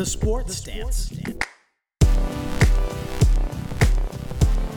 The Sports Stance.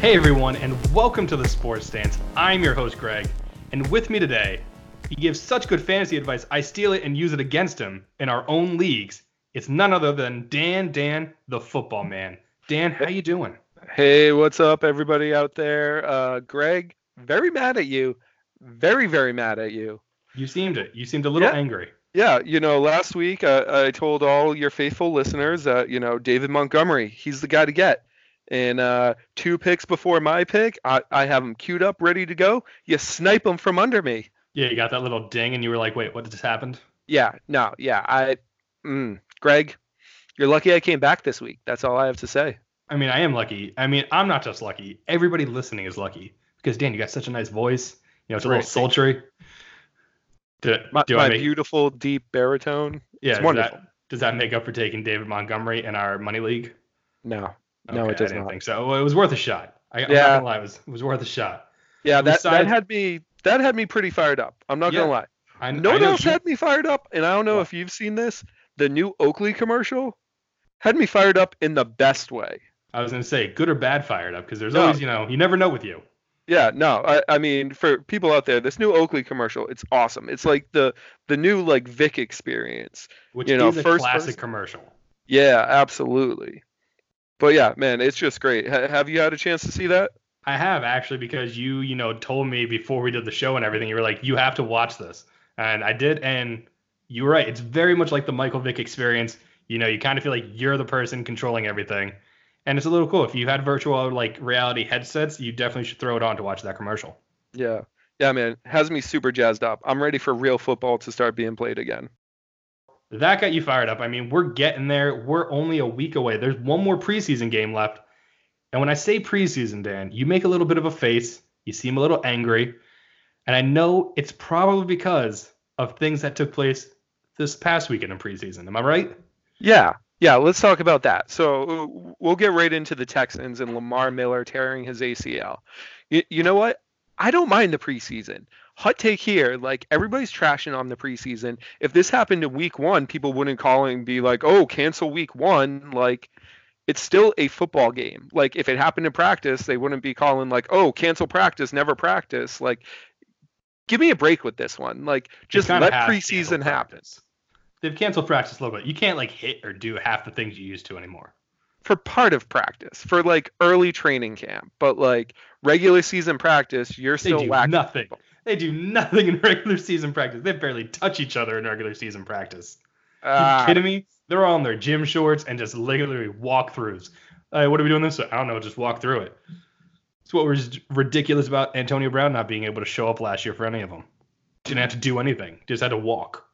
Hey everyone, and welcome to the Sports Stance. I'm your host Greg, and with me today, he gives such good fantasy advice. I steal it and use it against him in our own leagues. It's none other than Dan Dan, the football man. Dan, how you doing? Hey, what's up, everybody out there? Uh, Greg, very mad at you. Very, very mad at you. You seemed it. You seemed a little Yeah. angry. Yeah, you know, last week uh, I told all your faithful listeners that, you know, David Montgomery, he's the guy to get. And uh, two picks before my pick, I, I have him queued up, ready to go. You snipe him from under me. Yeah, you got that little ding, and you were like, "Wait, what just happened?" Yeah, no, yeah. I, mm, Greg, you're lucky I came back this week. That's all I have to say. I mean, I am lucky. I mean, I'm not just lucky. Everybody listening is lucky because Dan, you got such a nice voice. You know, it's a little sultry. Do, My, do my make, beautiful, deep baritone. yeah, it's does wonderful. That, does that make up for taking David Montgomery in our money league? No, no, Okay, it does I didn't not. think so. Well, it was worth a shot. I, I'm not Yeah. gonna lie, it was, it was worth a shot. Yeah, that, that had me that had me pretty fired up. I'm not Yeah. gonna lie. I, No I one else you- had me fired up, and I don't know What? if you've seen this. The new Oakley commercial had me fired up in the best way. I was gonna say good or bad fired up because there's No. always you know you never know with you. Yeah, no, I, I mean for people out there, this new Oakley commercial, it's awesome. It's like the the new like Vick experience. Which You know, is a first classic person- commercial. Yeah, absolutely. But yeah, man, it's just great. Ha- have you had a chance to see that? I have actually because you you know told me before we did the show and everything. You were like you have to watch this, and I did, and you were right. It's very much like the Michael Vick experience. You know, you kind of feel like you're the person controlling everything, and it's a little cool. If you had virtual like reality headsets, you definitely should throw it on to watch that commercial. Yeah. Yeah, man, has me super jazzed up. I'm ready for real football to start being played again. That got you fired up. I mean, we're getting there. We're only a week away. There's one more preseason game left. And when I say preseason, Dan, you make a little bit of a face. You seem a little angry. And I know it's probably because of things that took place this past weekend in preseason. Am I right? Yeah, yeah. Let's talk about that. So we'll get right into the Texans and Lamar Miller tearing his ACL. You, you know what? I don't mind the preseason. Hot take here, like everybody's trashing on the preseason. If this happened in week one, people wouldn't call and be like, "Oh, cancel week one." Like, it's still a football game. Like, if it happened in practice, they wouldn't be calling like, "Oh, cancel practice, never practice." Like, give me a break with this one. Like, just let preseason happen. practice. They've canceled practice a little bit. You can't like hit or do half the things you used to anymore. for part of practice for like early training camp but like regular season practice you're They still do whack nothing. They do nothing in regular season practice. They barely touch each other in regular season practice. Are Ah, you kidding me? They're all in their gym shorts and just literally walkthroughs. Hey, what are we doing this? I don't know. Just walk through it. It's what was ridiculous about Antonio Brown not being able to show up last year for any of them. Didn't have to do anything. Just had to walk.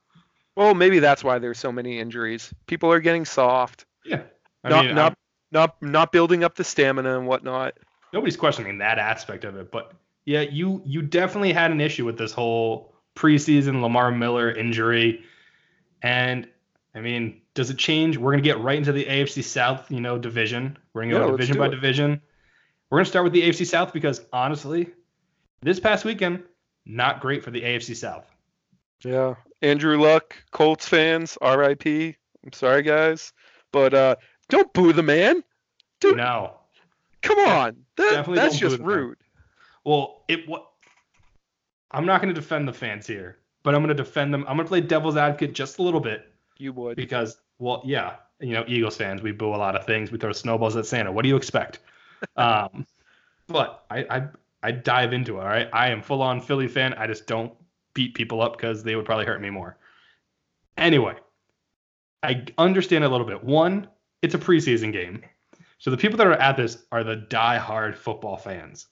Well maybe that's why there's so many injuries people are getting soft Yeah. I not mean, not I'm- not not building up the stamina and whatnot nobody's questioning that aspect of it, but yeah, you you definitely had an issue with this whole preseason Lamar Miller injury, and I mean, does it change? We're gonna get right into the AFC South, you know, division. We're gonna go let's division by it. division. We're gonna start with the AFC South because honestly, this past weekend not great for the AFC South. Yeah andrew luck colts fans rip i'm sorry guys but uh don't boo the man dude No, come on that, that's just rude Well, it what I'm not going to defend the fans here, but I'm going to defend them. I'm going to play devil's advocate just a little bit you would because, well, yeah, you know, Eagles fans, we boo a lot of things. We throw snowballs at Santa. What do you expect? um, but I, I I dive into it. All right, I am full on Philly fan. I just don't beat people up because they would probably hurt me more. Anyway, I understand a little bit. One, it's a preseason game, so the people that are at this are the die-hard football fans.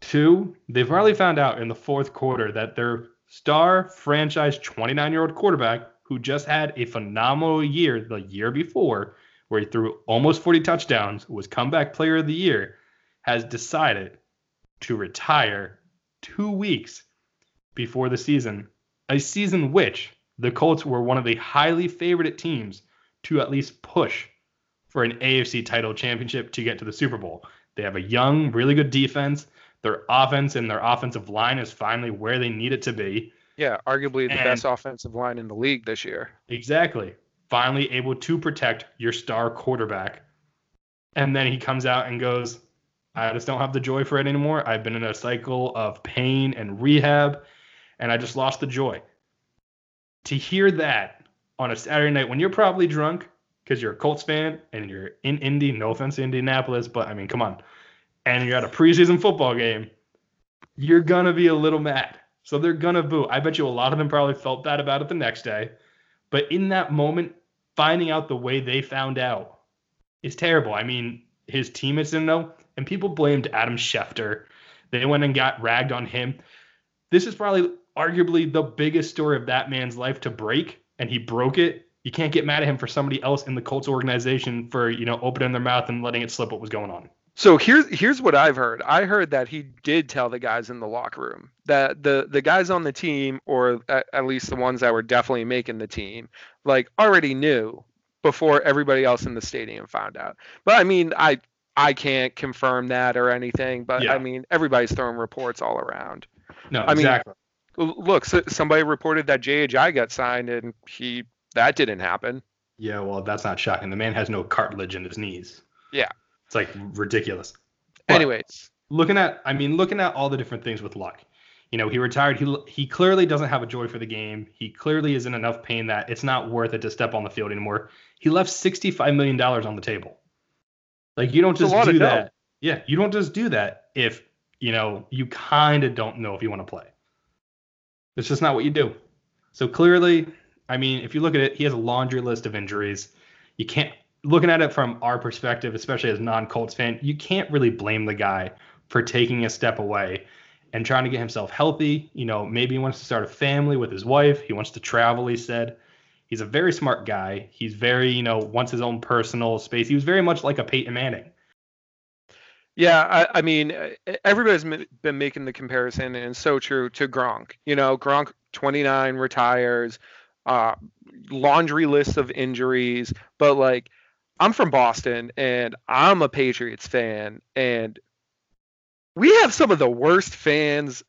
Two, they've probably found out in the fourth quarter that their star franchise 29 year old quarterback, who just had a phenomenal year the year before, where he threw almost 40 touchdowns, was comeback player of the year, has decided to retire two weeks before the season, a season which the Colts were one of the highly favored teams to at least push for an AFC title championship to get to the Super Bowl. They have a young, really good defense. Their offense and their offensive line is finally where they need it to be. Yeah, arguably the And- best offensive line in the league this year. Exactly. finally able to protect your star quarterback. And then he comes out and goes, I just don't have the joy for it anymore. I've been in a cycle of pain and rehab, and I just lost the joy. To hear that on a Saturday night when you're probably drunk because you're a Colts fan and you're in Indy, no offense to Indianapolis, but I mean, come on, and you're at a preseason football game, you're gonna be a little mad. So they're gonna boo. I bet you a lot of them probably felt bad about it the next day. But in that moment, finding out the way they found out is terrible. I mean, his teammates didn't know, and people blamed Adam Schefter. They went and got ragged on him. This is probably arguably the biggest story of that man's life to break, and he broke it. You can't get mad at him for somebody else in the Colts organization for, you know, opening their mouth and letting it slip what was going on. So here's here's what I've heard. I heard that he did tell the guys in the locker room that the the guys on the team, or at, at least the ones that were definitely making the team, like already knew before everybody else in the stadium found out. But I mean, I I can't confirm that or anything. But yeah. I mean, everybody's throwing reports all around. No, I exactly. mean, look, so somebody reported that Ajayi got signed, and he that didn't happen. Yeah, well, that's not shocking. The man has no cartilage in his knees. Yeah. It's like ridiculous. But Anyways, looking at I mean looking at all the different things with Luck. You know, he retired. He he clearly doesn't have a joy for the game. He clearly is in enough pain that it's not worth it to step on the field anymore. He left 65 million dollars on the table. Like you don't just do that. Yeah, you don't just do that if, you know, you kind of don't know if you want to play. It's just not what you do. So clearly, I mean, if you look at it, he has a laundry list of injuries. You can't looking at it from our perspective, especially as non-Colts fan, you can't really blame the guy for taking a step away and trying to get himself healthy. You know, maybe he wants to start a family with his wife. He wants to travel. He said he's a very smart guy. He's very, you know, wants his own personal space. He was very much like a Peyton Manning. Yeah, I, I mean, everybody's been making the comparison, and so true to Gronk. You know, Gronk 29 retires, uh, laundry list of injuries, but like I'm from Boston and I'm a Patriots fan and we have some of the worst fans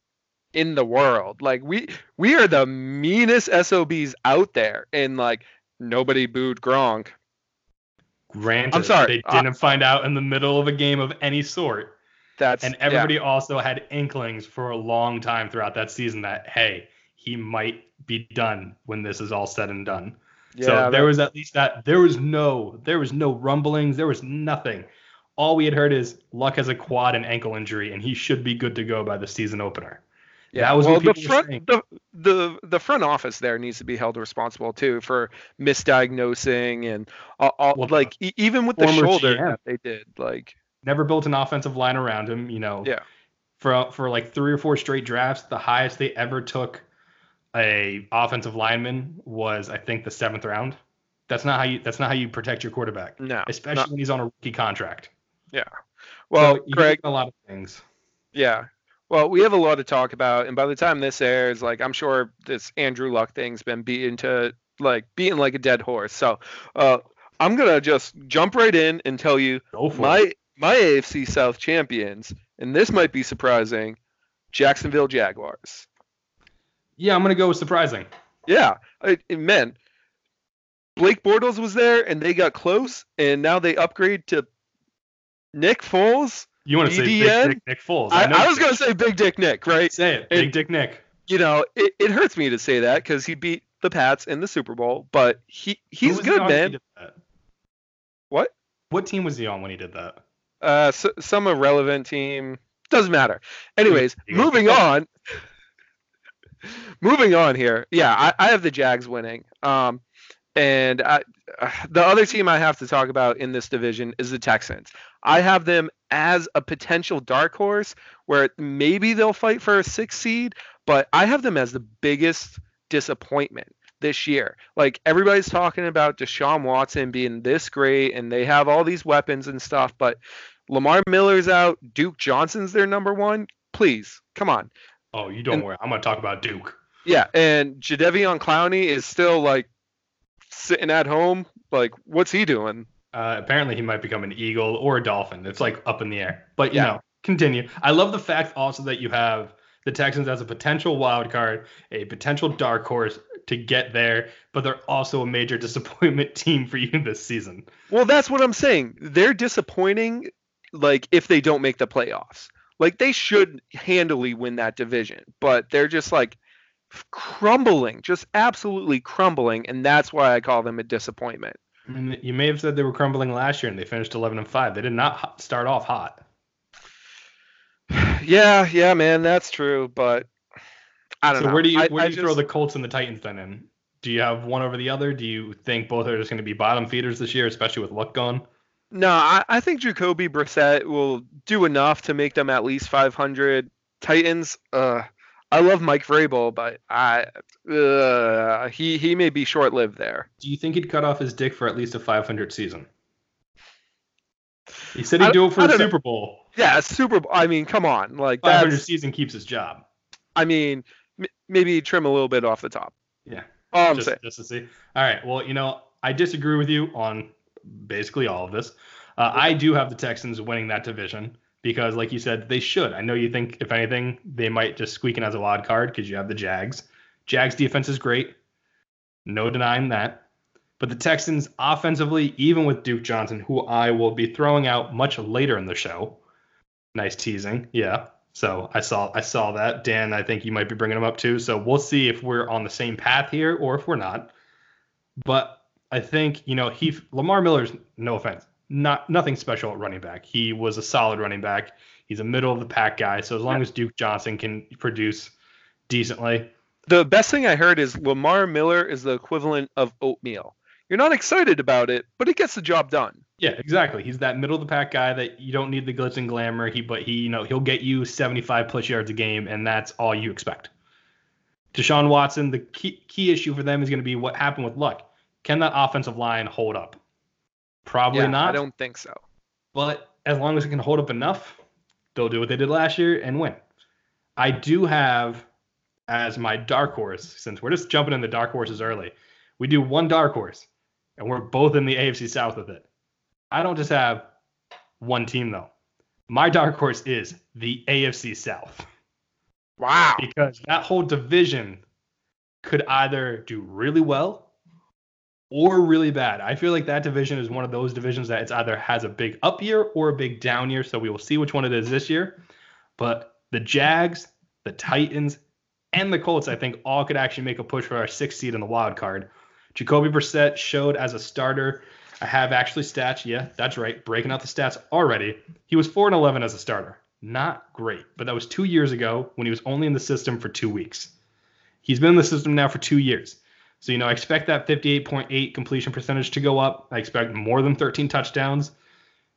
in the world. Like we we are the meanest SOBs out there and like nobody booed Gronk. Granted, I'm sorry. They didn't uh, find out in the middle of a game of any sort. That's and everybody yeah. also had inklings for a long time throughout that season that hey, he might be done when this is all said and done. Yeah, so there was at least that. There was no, there was no rumblings. There was nothing. All we had heard is Luck has a quad and ankle injury, and he should be good to go by the season opener. Yeah, that was well, the front the, the the front office there needs to be held responsible too for misdiagnosing and all, all well, like e- even with the shoulder GM. they did like never built an offensive line around him. You know, yeah. For for like three or four straight drafts, the highest they ever took a offensive lineman was I think the seventh round. That's not how you that's not how you protect your quarterback. No. Especially not, when he's on a rookie contract. Yeah. Well, so Greg, a lot of things. Yeah. Well, we have a lot to talk about, and by the time this airs, like I'm sure this Andrew Luck thing's been beaten to like beaten like a dead horse. So uh, I'm gonna just jump right in and tell you my it. my AFC South champions, and this might be surprising, Jacksonville Jaguars. Yeah, I'm gonna go with surprising. Yeah, I, man, Blake Bortles was there, and they got close, and now they upgrade to Nick Foles. You want to say Big Dick Nick Foles? I, I, I was gonna say Big Dick Nick, right? Say it, Big Dick Nick. You know, it, it hurts me to say that because he beat the Pats in the Super Bowl, but he he's good, man. What? What team was he on when he did that? Uh, so, some irrelevant team. Doesn't matter. Anyways, moving on moving on here. Yeah, I, I, have the Jags winning. Um, and I, the other team I have to talk about in this division is the Texans. I have them as a potential dark horse where maybe they'll fight for a six seed, but I have them as the biggest disappointment this year. Like everybody's talking about Deshaun Watson being this great and they have all these weapons and stuff, but Lamar Miller's out, Duke Johnson's their number one. Please, come on. Oh, you don't and, worry. I'm going to talk about Duke. Yeah, and Jadeveon Clowney is still like sitting at home. Like, what's he doing? Uh, apparently, he might become an eagle or a dolphin. It's like up in the air. But you yeah. know, continue. I love the fact also that you have the Texans as a potential wild card, a potential dark horse, to get there, but they're also a major disappointment team for you this season. Well, that's what I'm saying. They're disappointing like if they don't make the playoffs. Like they should handily win that division, but they're just like crumbling, just absolutely crumbling, and that's why I call them a disappointment. I mean, you may have said they were crumbling last year and they finished 11 and 5. They did not start off hot. Yeah, yeah, man, that's true, but I don't so know. So where do you I- where do I you throw just- the Colts and the Titans then in? Do you have one over the other? Do you think both are just going to be bottom feeders this year, especially with luck gone? No, I, I think Jacoby Brissett will do enough to make them at least 500. Titans, uh, I love Mike Vrabel, but I, uh, he he may be short lived there. Do you think he'd cut off his dick for at least a 500 season? He said he'd do it for I a don't know. Super Bowl. Yeah, Super Bowl. I mean, come on, like 500 season keeps his job. I mean, m- maybe trim a little bit off the top. Yeah. All I'm just, saying. just to see. All right. Well, you know, I disagree with you on basically all of this. Uh, I do have the Texans winning that division because, like you said, they should. I know you think, if anything, they might just squeak in as a wild card because you have the Jags. Jags defense is great. No denying that. But the Texans offensively, even with Duke Johnson, who I will be throwing out much later in the show. Nice teasing. Yeah. So I saw I saw that. Dan, I think you might be bringing him up too. So we'll see if we're on the same path here or if we're not. But I think you know he Lamar Miller's no offense, not nothing special at running back. He was a solid running back. He's a middle of the pack guy. So as long as Duke Johnson can produce decently, The best thing I heard is Lamar Miller is the equivalent of oatmeal. You're not excited about it, but it gets the job done. yeah, exactly. He's that middle of the pack guy that you don't need the glitz and glamour. He but he you know he'll get you 75 plus yards a game, and that's all you expect. Deshaun Watson, the key, key issue for them is going to be what happened with Luck. Can that offensive line hold up? Probably Yeah, not. I don't think so. But as long as it can hold up enough, they'll do what they did last year and win. I do have as my dark horse, since we're just jumping in the dark horses early, we do one dark horse, and we're both in the AFC South with it. I don't just have one team though. My dark horse is the AFC South Wow. because that whole division could either do really well or really bad. I feel like that division is one of those divisions that it's either has a big up year or a big down year. So we will see which one it is this year. But the Jags, the Titans, and the Colts, I think, all could actually make a push for our sixth seed in the wild card. Jacoby Brissett showed as a starter. I have actually stats. Yeah, that's right. Breaking out the stats already. He was 4 and 11 as a starter. Not great, but that was two years ago when he was only in the system for two weeks. He's been in the system now for two years. So, you know, I expect that 58.8 completion percentage to go up. I expect more than 13 touchdowns.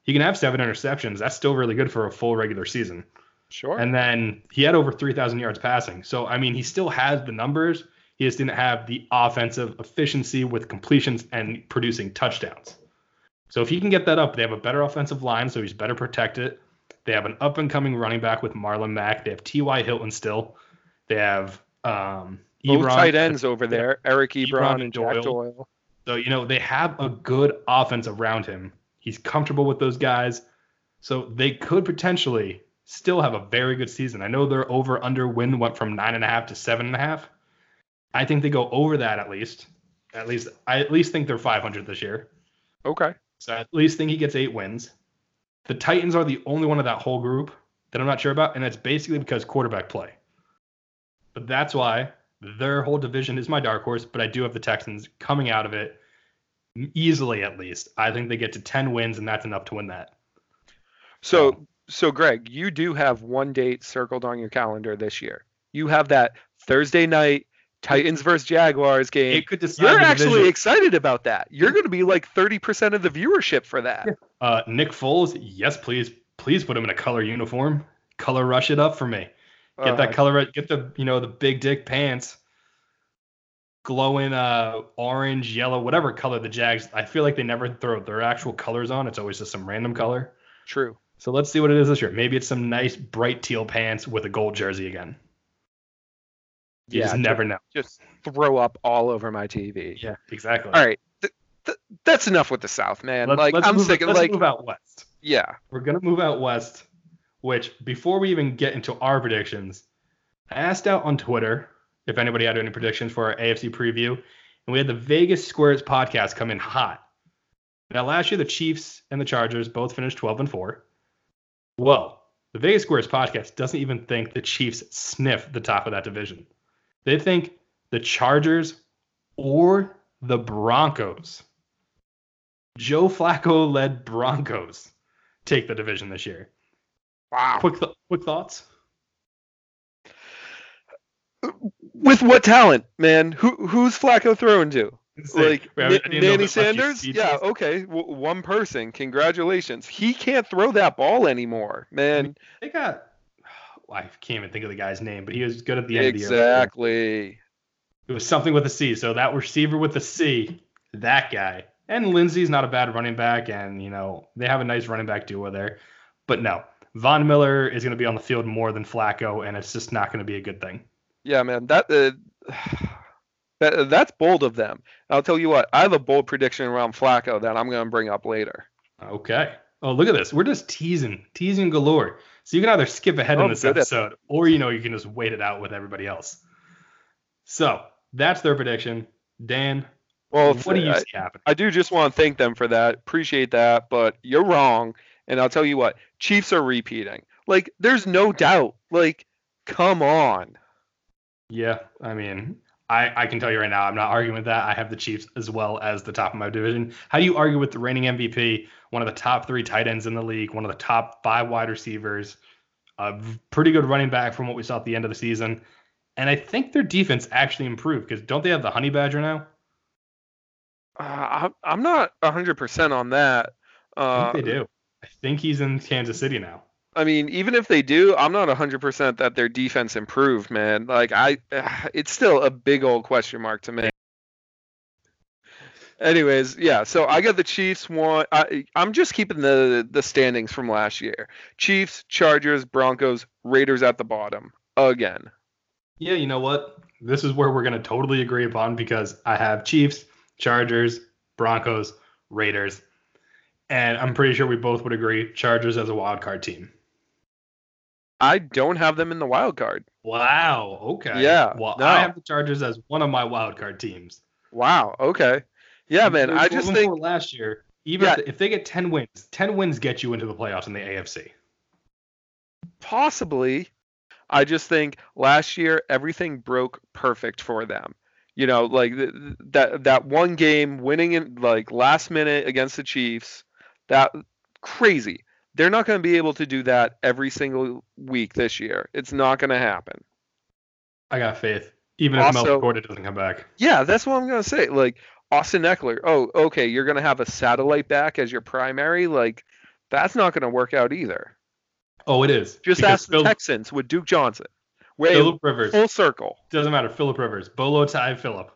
He can have seven interceptions. That's still really good for a full regular season. Sure. And then he had over 3,000 yards passing. So, I mean, he still has the numbers. He just didn't have the offensive efficiency with completions and producing touchdowns. So, if he can get that up, they have a better offensive line, so he's better protected. They have an up and coming running back with Marlon Mack. They have T.Y. Hilton still. They have um, Both tight ends over there, Eric Ebron, Ebron and Doyle. Doyle. So, you know, they have a good offense around him. He's comfortable with those guys. So they could potentially still have a very good season. I know their over under win went from nine and a half to seven and a half. I think they go over that at least. At least I at least think they're 500 this year. Okay. So I at least think he gets eight wins. The Titans are the only one of that whole group that I'm not sure about, and that's basically because quarterback play. But that's why their whole division is my dark horse. But I do have the Texans coming out of it easily, at least. I think they get to 10 wins, and that's enough to win that. So, so Greg, you do have one date circled on your calendar this year. You have that Thursday night Titans versus Jaguars game. It could decide. You're actually division. excited about that. You're going to be like 30% of the viewership for that. Uh, Nick Foles, yes, please, please put him in a color uniform. Color rush it up for me. Get that Uh, color, get the you know the big dick pants, glowing uh orange, yellow, whatever color the Jags. I feel like they never throw their actual colors on. It's always just some random color. True. So let's see what it is this year. Maybe it's some nice bright teal pants with a gold jersey again. You Yeah, just never know. Just throw up all over my TV. Yeah, exactly. All right. Th- th- that's enough with the South, man. Let's, like let's I'm move, sick of let's like move out west. yeah. We're gonna move out west, which before we even get into our predictions, I asked out on Twitter if anybody had any predictions for our AFC preview. And we had the Vegas Squares podcast come in hot. Now, last year, the Chiefs and the Chargers both finished 12 and 4. Well, the Vegas Squares podcast doesn't even think the Chiefs sniff the top of that division. They think the Chargers or the Broncos, Joe Flacco led Broncos, take the division this year. Wow. Quick, th- quick thoughts. With what talent, man? Who who's Flacco throwing to? Like I- I Ma- didn't know Manny that left you Sanders? Yeah, okay. W- one person. Congratulations. He can't throw that ball anymore, man. They got. I can't even think of the guy's name, but he was good at the end of the year. Exactly. It was something with a C. So that receiver with the C, that guy. And Lindsay's not a bad running back, and you know they have a nice running back duo there. But no, Von Miller is going to be on the field more than Flacco, and it's just not going to be a good thing. Yeah, man. That uh, that that's bold of them. I'll tell you what. I have a bold prediction around Flacco that I'm going to bring up later. Okay. Oh, look at this. We're just teasing, teasing galore. So you can either skip ahead Oh, in this episode, or you know you can just wait it out with everybody else. So that's their prediction. Dan, Well, what do you I, see happening? I do just want to thank them for that. Appreciate that, but you're wrong. And I'll tell you what. Chiefs are repeating. Like, there's no doubt. Like, come on. Yeah, I mean, I, I can tell you right now, I'm not arguing with that. I have the Chiefs as well as the top of my division. How do you argue with the reigning MVP, one of the top three tight ends in the league, one of the top five wide receivers, a pretty good running back from what we saw at the end of the season? And I think their defense actually improved because don't they have the Honey Badger now? Uh, I'm- I'm not 100% on that. I Uh, think they do. I think he's in Kansas City now. I mean, even if they do, I'm not 100% that their defense improved, man. Like I it's still a big old question mark to me. Anyways, yeah, so I got the Chiefs one. I I'm just keeping the the standings from last year. Chiefs, Chargers, Broncos, Raiders at the bottom again. Yeah, you know what? This is where we're going to totally agree upon because I have Chiefs, Chargers, Broncos, Raiders, and I'm pretty sure we both would agree Chargers as a wild card team. I don't have them in the wild card. Wow. Okay. Yeah, Well, no. I have the Chargers as one of my wild card teams. Wow. Okay. Yeah, man. I just think last year, even Yeah. if, they get 10 wins, 10 wins get you into the playoffs in the AFC. possibly. I just think last year everything broke perfect for them. You know, like th- that that one game winning in like last minute against the Chiefs, that crazy. They're not going to be able to do that every single week this year. It's not going to happen. I got faith, even if Also- Melvin Gordon doesn't come back. Yeah, that's what I'm going to say. Like Austin Ekeler. Oh, okay, you're going to have a satellite back as your primary. Like that's not going to work out either. Oh, it is. Just Because ask the Phil- Texans with Duke Johnson. Wait, Philip Rivers. full circle. Doesn't matter. Philip Rivers. Bolo tie Philip.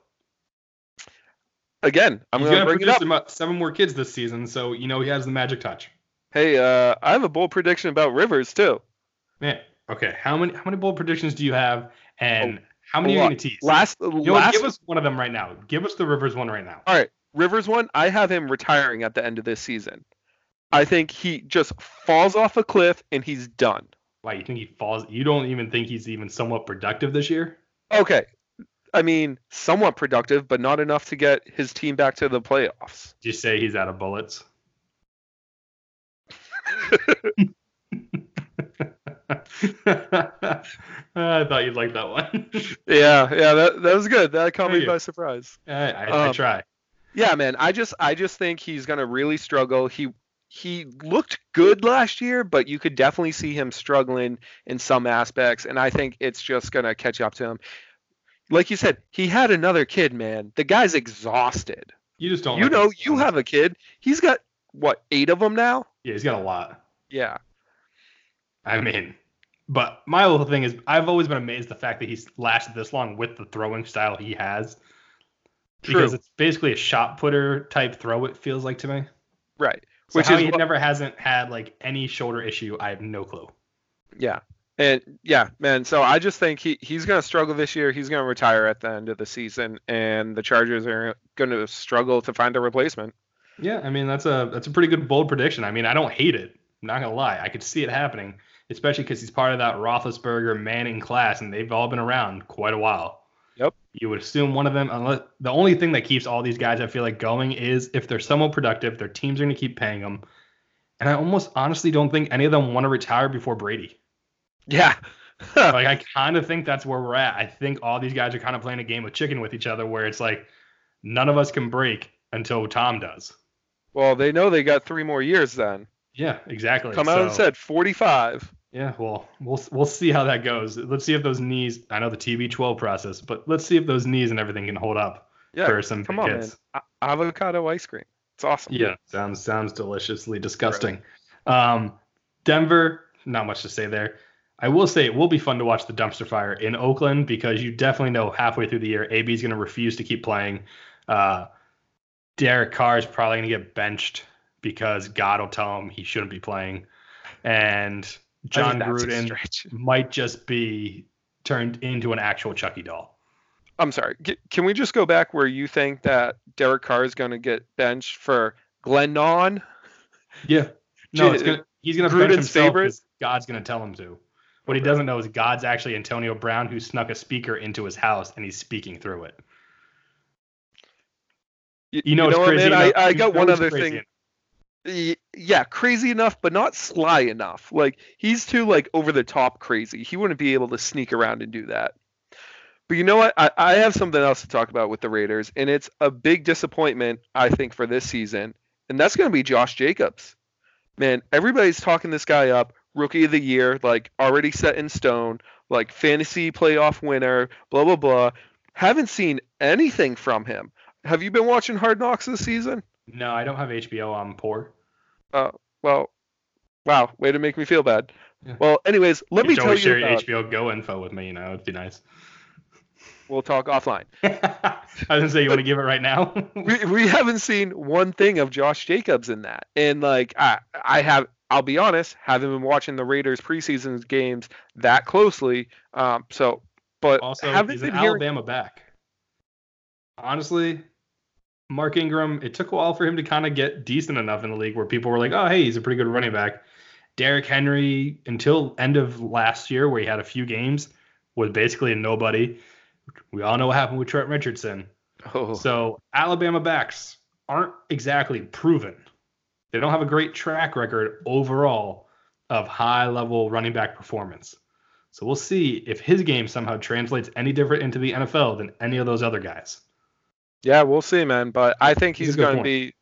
Again, I'm going to gonna bring it produce up. seven more kids this season, so you know he has the magic touch. Hey, uh, I have a bold prediction about Rivers too. Man, okay. How many how many bold predictions do you have, and how many are you lot. gonna tease? Last, you know last. Give us one of them right now. Give us the Rivers one right now. all right, Rivers one. I have him retiring at the end of this season. I think he just falls off a cliff and he's done. Why you think he falls? You don't even think he's even somewhat productive this year? Okay, I mean, somewhat productive, but not enough to get his team back to the playoffs. Did you say he's out of bullets? I thought you'd like that one. Yeah, yeah, that that was good. That caught me you. by surprise. I, I, I Um, try. Yeah, man. I just I just think he's gonna really struggle. He he looked good last year, but you could definitely see him struggling in some aspects, and I think it's just gonna catch up to him. Like you said, he had another kid, man. The guy's exhausted. You just don't. you like know, you have a kid. He's got what eight of them now? Yeah, he's got a lot. Yeah. I mean, but my whole thing is, I've always been amazed the fact that he's lasted this long with the throwing style he has. Because it's basically a shot putter type throw. It feels like to me. Right. So Which how is he what- never hasn't had like any shoulder issue. I have no clue. Yeah. And yeah, man. So I just think he, he's going to struggle this year. He's going to retire at the end of the season, and the Chargers are going to struggle to find a replacement. Yeah, I mean that's a that's a pretty good bold prediction. I mean I don't hate it. I'm not gonna lie, I could see it happening, especially because he's part of that Roethlisberger Manning class, and they've all been around quite a while. Yep. You would assume one of them, unless the only thing that keeps all these guys, I feel like, going is if they're somewhat productive, their teams are going to keep paying them. And I almost honestly don't think any of them want to retire before Brady. Yeah. like I kind of think that's where we're at. I think all these guys are kind of playing a game of chicken with each other, where it's like none of us can break until Tom does. Well, they know they got three more years then. Yeah, exactly. Come out so, and said 45. Yeah, well, we'll we'll see how that goes. Let's see if those knees. I know the TB12 process, but let's see if those knees and everything can hold up Yeah. for some Come on, kids. man. Avocado ice cream. It's awesome. Yeah, sounds sounds deliciously disgusting. Um, Denver, not much to say there. I will say it will be fun to watch the dumpster fire in Oakland because you definitely know halfway through the year AB is going to refuse to keep playing. Uh, Derek Carr is probably going to get benched because God will tell him he shouldn't be playing, and John think that's a Gruden might just be turned into an actual Chucky doll. I'm sorry. Can we just go back where you think that Derek Carr is going to get benched for Glennon? Yeah. No, it's gonna, he's going to bench himself God's going to tell him to. What he doesn't know is God's actually Antonio Brown who snuck a speaker into his house and he's speaking through it. Y- You know, it's what, crazy. man? I, enough- I you got one other thing. Y- Yeah, crazy enough, but not sly enough. Like he's too like over the top crazy. He wouldn't be able to sneak around and do that. But you know what? I, I have something else to talk about with the Raiders, and it's a big disappointment, I think, for this season. And that's going to be Josh Jacobs. Man, everybody's talking this guy up. Rookie of the year, like already set in stone, like fantasy playoff winner, blah, blah, blah. Haven't seen anything from him. Have you been watching Hard Knocks this season? No, I don't have HBO. I'm poor. Oh, well, wow, way to make me feel bad. Yeah. Well, anyways, let you me tell you share about, HBO Go info with me. You know, it'd be nice. We'll talk offline. I was gonna say you want to give it right now. we, we haven't seen one thing of Josh Jacobs in that. And like I I have I'll be honest, haven't been watching the Raiders preseason games that closely. Um so but also, haven't been an hearing Alabama back. Honestly, Mark Ingram, it took a while for him to kind of get decent enough in the league where people were like, "Oh, hey, he's a pretty good running back." Derrick Henry, until end of last year, where he had a few games, was basically a nobody. We all know what happened with Trent Richardson. oh, So Alabama backs aren't exactly proven. They don't have a great track record overall of high level running back performance. So we'll see if his game somehow translates any different into the NFL than any of those other guys. yeah, we'll see, man. But I think He's he's gonna be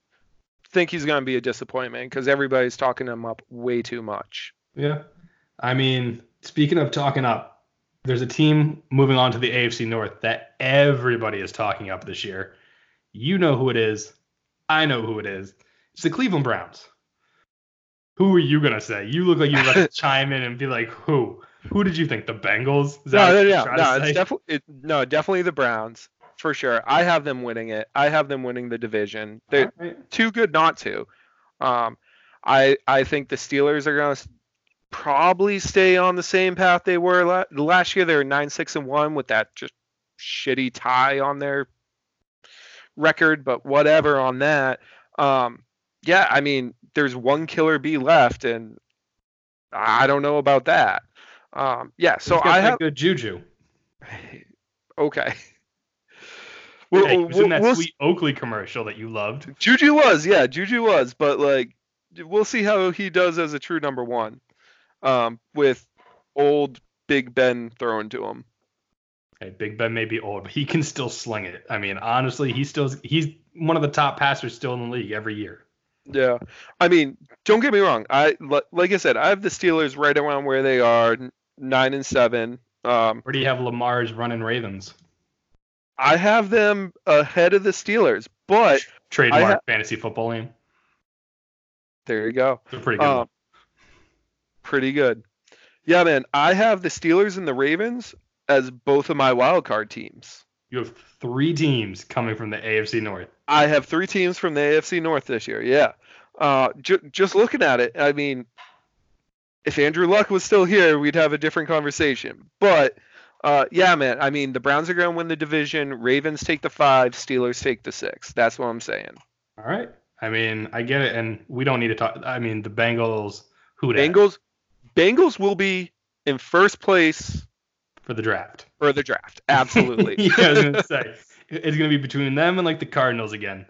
think he's gonna be a disappointment because everybody's talking him up way too much. Yeah. I mean, speaking of talking up, there's a team moving on to the AFC North that everybody is talking up this year. You know who it is. I know who it is. It's the Cleveland Browns. Who are you gonna say? You look like you're to chime in and be like, who? Who did you think? The Bengals? No, no, no, no. It's definitely it, no, definitely the Browns for sure. I have them winning it. I have them winning the division. They're right. too good not to. Um, I I think the Steelers are gonna probably stay on the same path they were la- last year. They were nine six and one with that just shitty tie on their record, but whatever on that. Um, yeah, I mean, there's one killer bee left, and I don't know about that. Um, yeah, so I have good juju. okay. Yeah, he was in that we'll- sweet Oakley commercial that you loved. Juju was, yeah, Juju was, but like we'll see how he does as a true number one, um, with old Big Ben thrown to him. Hey, Big Ben may be old, but he can still sling it. I mean, honestly, he's still he's one of the top passers still in the league every year. Yeah, I mean, don't get me wrong. I like I said, I have the Steelers right around where they are, nine and seven. Um, Where do you have Lamar's running Ravens? I have them ahead of the Steelers, but Trademark ha- fantasy football name. there you go. It's pretty good Um, pretty good. Yeah, man, I have the Steelers and the Ravens as both of my wild card teams. You have three teams coming from the AFC North. I have three teams from the AFC North this year. Yeah. Uh, ju- just looking at it, I mean, if Andrew Luck was still here, we'd have a different conversation. But uh, yeah, man, I mean, the Browns are going to win the division. Ravens take the five. Steelers take the six. That's what I'm saying. All right. I mean, I get it, and we don't need to talk. I mean, the Bengals. Who? Bengals, Bengals will be in first place for the draft. For the draft, absolutely. yeah, I was gonna say it's gonna be between them and like the Cardinals again.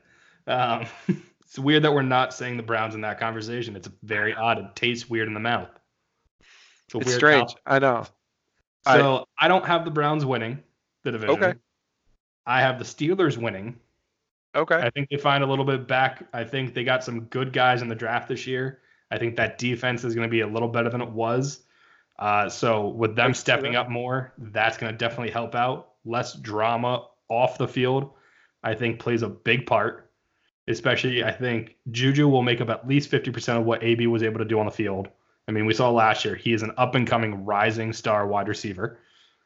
Um, it's weird that we're not saying the Browns in that conversation. It's very odd. It tastes weird in the mouth. It's, it's strange. I know. So I, I, don't have the Browns winning the division. Okay. I have the Steelers winning. Okay. I think they find a little bit back. I think they got some good guys in the draft this year. I think that defense is going to be a little better than it was. Uh, so with them stepping up more, that's going to definitely help out. Less drama off the field, I think plays a big part. Especially, I think Juju will make up at least 50% of what AB was able to do on the field. I mean, we saw last year he is an up and coming rising star wide receiver.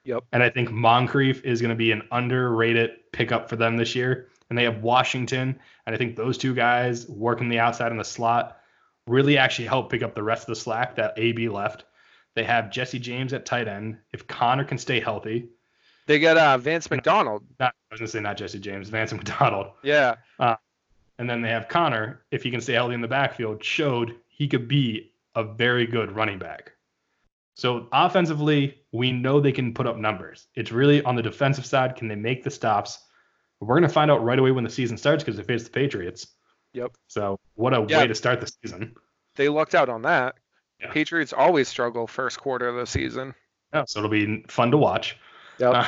Yep. And I think Moncrief is going to be an underrated pickup for them this year. And they have Washington, and I think those two guys working the outside in the slot really actually help pick up the rest of the slack that AB left. They have Jesse James at tight end. If Conner can stay healthy, they got uh, Vance McDonald. Not, I was gonna say not Jesse James, Vance McDonald. Yeah. Uh, and then they have Conner. If he can stay healthy in the backfield, showed he could be a very good running back. So offensively, we know they can put up numbers. It's really on the defensive side, can they make the stops? We're gonna find out right away when the season starts because they face the Patriots. Yep. So what a yeah. way to start the season. They lucked out on that. Yeah. Patriots always struggle first quarter of the season. Yeah, so it'll be fun to watch. Yep.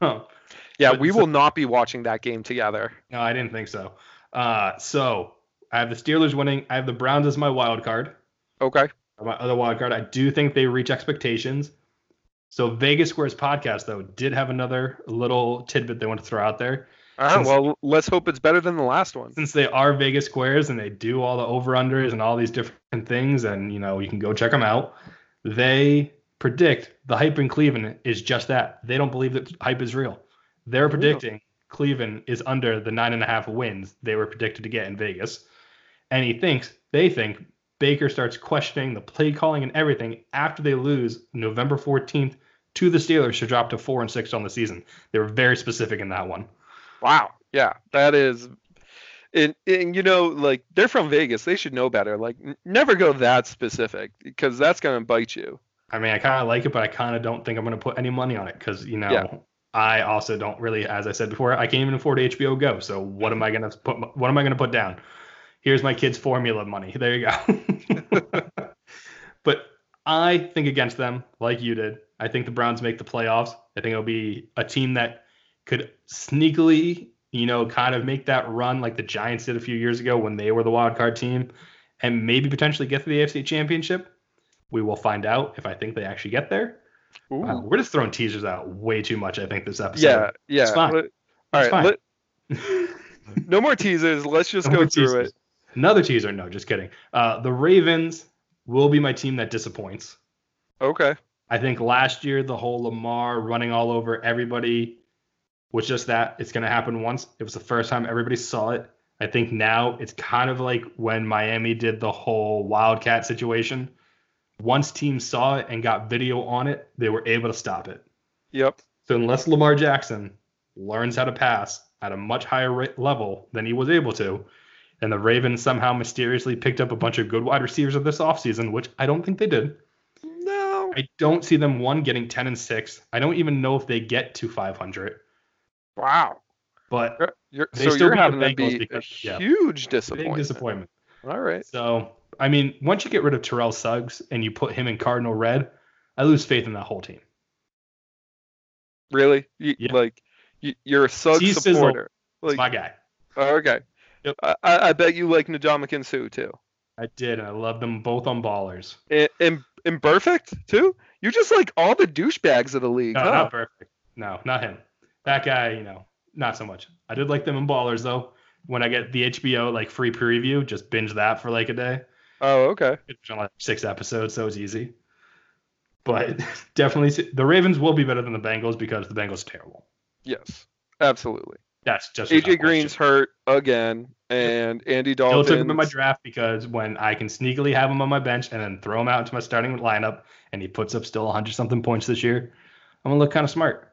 Uh, yeah, we so, will not be watching that game together. No, I didn't think so. Uh, so I have the Steelers winning. I have the Browns as my wild card. Okay. My other wild card. I do think they reach expectations. So Vegas Squares podcast though did have another little tidbit they want to throw out there. Uh, well, let's hope it's better than the last one. Since they are Vegas Squares and they do all the over unders and all these different things, and you know you can go check them out. They predict the hype in Cleveland is just that. They don't believe that hype is real. They're predicting Cleveland is under the nine and a half wins they were predicted to get in Vegas, and he thinks they think Baker starts questioning the play calling and everything after they lose November 14th to the Steelers to drop to four and six on the season. They were very specific in that one. Wow. Yeah, that is. And, and you know, like they're from Vegas, they should know better. Like, n- never go that specific because that's gonna bite you. I mean, I kind of like it, but I kind of don't think I'm gonna put any money on it because you know, yeah. I also don't really, as I said before, I can't even afford HBO Go. So what am I gonna put? What am I gonna put down? Here's my kids' formula money. There you go. but I think against them, like you did. I think the Browns make the playoffs. I think it'll be a team that could sneakily, you know, kind of make that run like the Giants did a few years ago when they were the wild card team and maybe potentially get to the AFC championship. We will find out if I think they actually get there. Uh, we're just throwing teasers out way too much, I think, this episode. Yeah, yeah. It's fine. Let, all it's right. Fine. Let, no more teasers. Let's just no go through teasers. it. Another teaser. No, just kidding. Uh, the Ravens will be my team that disappoints. Okay. I think last year the whole Lamar running all over everybody was just that it's going to happen once. It was the first time everybody saw it. I think now it's kind of like when Miami did the whole Wildcat situation. Once teams saw it and got video on it, they were able to stop it. Yep. So unless Lamar Jackson learns how to pass at a much higher rate level than he was able to, and the Ravens somehow mysteriously picked up a bunch of good wide receivers of this offseason, which I don't think they did. No. I don't see them one getting 10 and 6. I don't even know if they get to 500. Wow. But you're, so you're having to be because, a yeah, huge disappointment. Big disappointment. All right. So I mean, once you get rid of Terrell Suggs and you put him in Cardinal red, I lose faith in that whole team. Really? You, yeah. Like you, are a Suggs supporter. Like, my guy. Oh, okay. Yep. I, I bet you like Ndamukong Suh too. I did, I love them both on ballers. And, and, and perfect too. You're just like all the douchebags of the league. No, huh? not perfect. No, not him. That guy, you know, not so much. I did like them in Ballers though. When I get the HBO like free preview, just binge that for like a day. Oh, okay. It's on like six episodes, so it's easy. But definitely, the Ravens will be better than the Bengals because the Bengals are terrible. Yes, absolutely. That's just AJ Green's hurt again, and Andy Dalton. Still took him in my draft because when I can sneakily have him on my bench and then throw him out into my starting lineup, and he puts up still 100 something points this year, I'm gonna look kind of smart.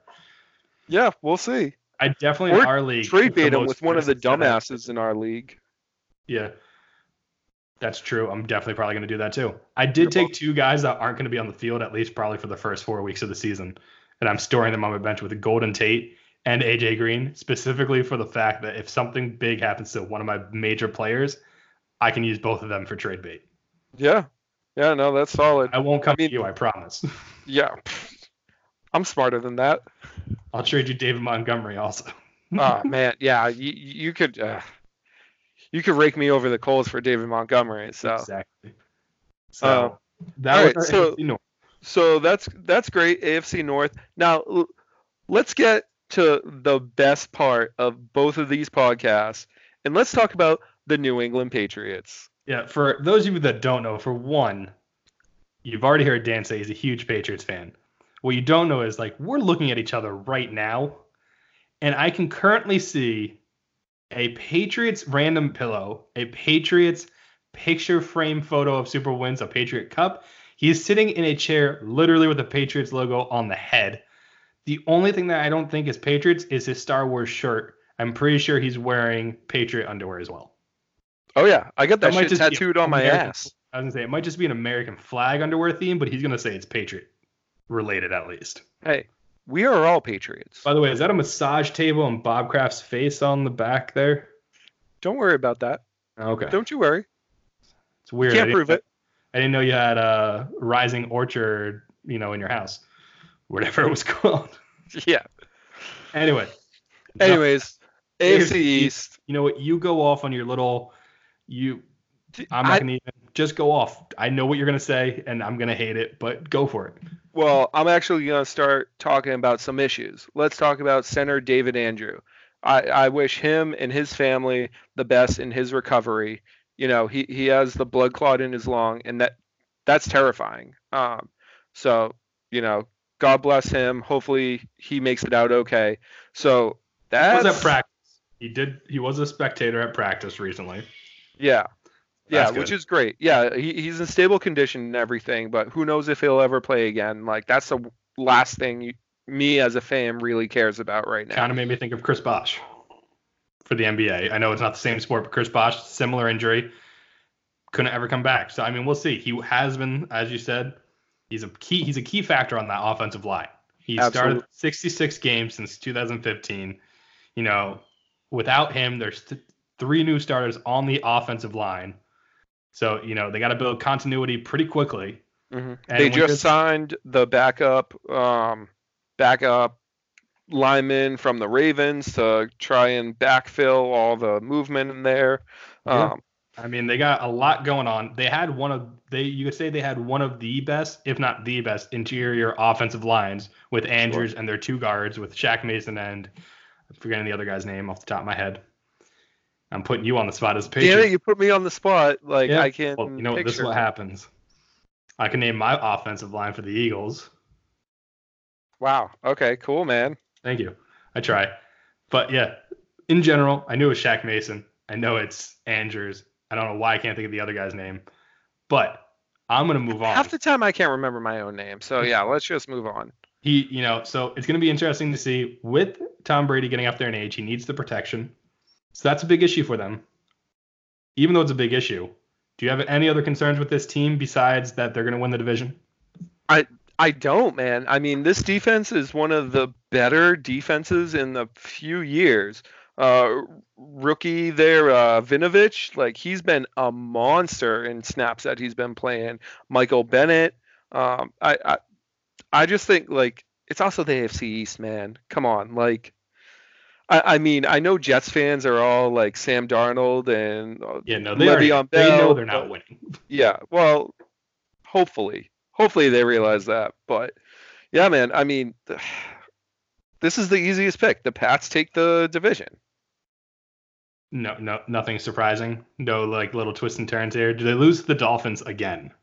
Yeah, we'll see. I definitely our league trade bait him with one of the dumbasses in our league. Yeah, that's true. I'm definitely probably going to do that too. I did You're take two guys that aren't going to be on the field at least probably for the first four weeks of the season, and I'm storing them on my bench with Golden Tate and AJ Green, specifically for the fact that if something big happens to one of my major players, I can use both of them for trade bait. Yeah. Yeah, no, that's solid. I won't come I mean, to you, I promise. Yeah. I'm smarter than that. I'll trade you David Montgomery also. oh man, yeah, you, you could uh, you could rake me over the coals for David Montgomery. So exactly. So uh, that was right, so, so that's that's great AFC North. Now let's get to the best part of both of these podcasts, and let's talk about the New England Patriots. Yeah, for those of you that don't know, for one, you've already heard Dan say he's a huge Patriots fan. What you don't know is like we're looking at each other right now, and I can currently see a Patriots random pillow, a Patriots picture frame photo of Super wins, a Patriot Cup. He's sitting in a chair literally with a Patriots logo on the head. The only thing that I don't think is Patriots is his Star Wars shirt. I'm pretty sure he's wearing Patriot underwear as well. Oh yeah, I got that, that shit tattooed on my American, ass. I was gonna say it might just be an American flag underwear theme, but he's gonna say it's Patriot related at least. Hey, we are all patriots. By the way, is that a massage table and Bob Kraft's face on the back there? Don't worry about that. Okay. Don't you worry. It's weird. You can't prove it. I didn't know you had a rising orchard, you know, in your house, whatever it was called. Yeah. Anyway. Anyways, no. AFC East. You know what? You go off on your little. You. I'm not I, gonna even just go off. I know what you're gonna say, and I'm gonna hate it, but go for it. Well, I'm actually going to start talking about some issues. Let's talk about center David Andrews. I, I wish him and his family the best in his recovery. You know, he, he has the blood clot in his lung, and that that's terrifying. Um, so, you know, God bless him. Hopefully, he makes it out okay. So that was at practice. He did. He was a spectator at practice recently. Yeah. Yeah, which is great. Yeah, he, he's in stable condition and everything, but who knows if he'll ever play again? Like that's the last thing you, me as a fan really cares about right now. Kind of made me think of Chris Bosh for the NBA. I know it's not the same sport, but Chris Bosh, similar injury, couldn't ever come back. So I mean, we'll see. He has been, as you said, he's a key. He's a key factor on that offensive line. He Absolutely. started 66 games since 2015. You know, without him, there's th- three new starters on the offensive line so you know they got to build continuity pretty quickly. Mm-hmm. They just signed the backup um, backup lineman from the Ravens to try and backfill all the movement in there. Yeah. Um, I mean, they got a lot going on. They had one of they you could say they had one of the best, if not the best, interior offensive lines with Andrews sure. and their two guards with Shaq Mason and I'm forgetting the other guy's name off the top of my head. I'm putting you on the spot as a patient. Yeah, you put me on the spot. Like yeah. I can. Well, you know, picture. this is what happens. I can name my offensive line for the Eagles. Wow. Okay. Cool, man. Thank you. I try, but yeah, in general, I knew it was Shaq Mason. I know it's Andrews. I don't know why I can't think of the other guy's name, but I'm gonna move on. Half the time I can't remember my own name. So yeah, let's just move on. He, you know, so it's gonna be interesting to see with Tom Brady getting up there in age. He needs the protection. So that's a big issue for them. Even though it's a big issue, do you have any other concerns with this team besides that they're going to win the division? I I don't, man. I mean, this defense is one of the better defenses in the few years. Uh, rookie there, uh, Winovich, like he's been a monster in snaps that he's been playing. Michael Bennett. Um, I, I I just think like it's also the AFC East, man. Come on, like I, I, mean, I know Jets fans are all like Sam Darnold and uh, yeah, no, they, already, they know they're not winning. Yeah, well, hopefully, hopefully they realize that. But yeah, man, I mean, this is the easiest pick. The Pats take the division. No, no, nothing surprising. No, like little twists and turns here. Do they lose the Dolphins again?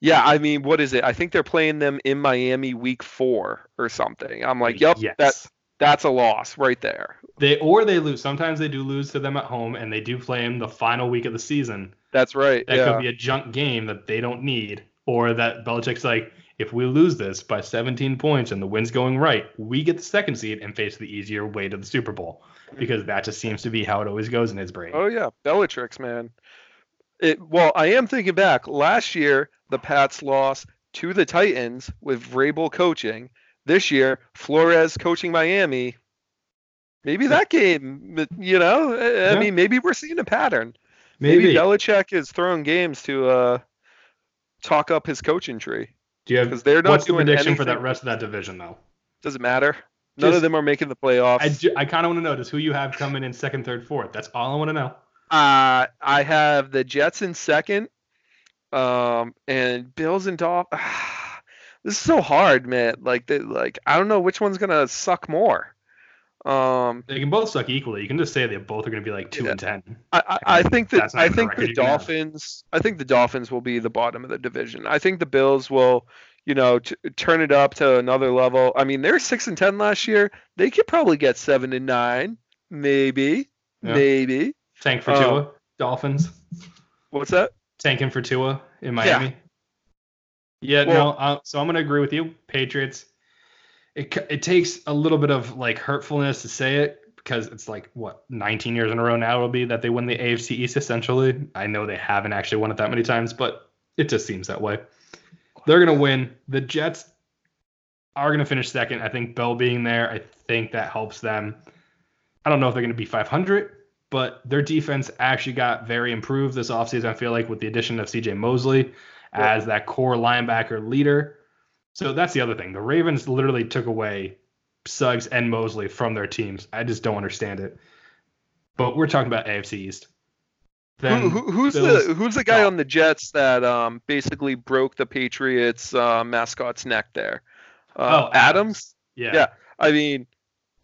Yeah, I mean, what is it? I think they're playing them in Miami week four or something. I'm like, yep, yes. that's that's a loss right there. They or they lose. Sometimes they do lose to them at home, and they do play them the final week of the season. That's right. That yeah. could be a junk game that they don't need, or that Belichick's like, if we lose this by 17 points and the wind's going right, we get the second seed and face the easier way to the Super Bowl, because that just seems to be how it always goes in his brain. Oh yeah, Belichick's man. It well, I am thinking back. Last year, the Pats lost to the Titans with Vrabel coaching this year, Flores coaching Miami. Maybe that game, you know, I Yeah. mean, maybe we're seeing a pattern. Maybe. Maybe Belichick is throwing games to uh, talk up his coaching tree. Do you have 'Cause they're not what's the doing prediction for that rest of that division though? Doesn't matter. None Just- of them are making the playoffs. I, ju- I kind of want to know just who you have coming in second, third, fourth. That's all I want to know. Uh, I have the Jets in second, um, and Bills and Dolphins. this is so hard, man. Like, the, like I don't know which one's gonna suck more. Um, They can both suck equally. You can just say they both are going to be like two Yeah. and ten. I, I, I think that I think the. Dolphins. I think the Dolphins will be the bottom of the division. I think the Bills will, you know, t- turn it up to another level. I mean, they were six and ten last year. They could probably get seven and nine, maybe, Yeah. maybe. Tank for Oh. Tua. Dolphins. What's that? Tanking for Tua in Miami. Yeah, Well- no. Uh, so I'm going to agree with you. Patriots. It it takes a little bit of like hurtfulness to say it because it's like what 19 years in a row now it'll be that they win the AFC East essentially. I know they haven't actually won it that many times, but it just seems that way. They're gonna win. The Jets are gonna finish second. I think Bell being there, I think that helps them. I don't know if they're gonna be 500, but their defense actually got very improved this offseason. I feel like with the addition of CJ Mosley as that core linebacker leader. So that's the other thing. The Ravens literally took away Suggs and Mosley from their teams. I just don't understand it. But we're talking about AFC East. Who, who, who's Bills- the who's the guy on the Jets that um basically broke the Patriots uh, mascot's neck there? Uh, Oh, Adams. yeah. yeah. I mean,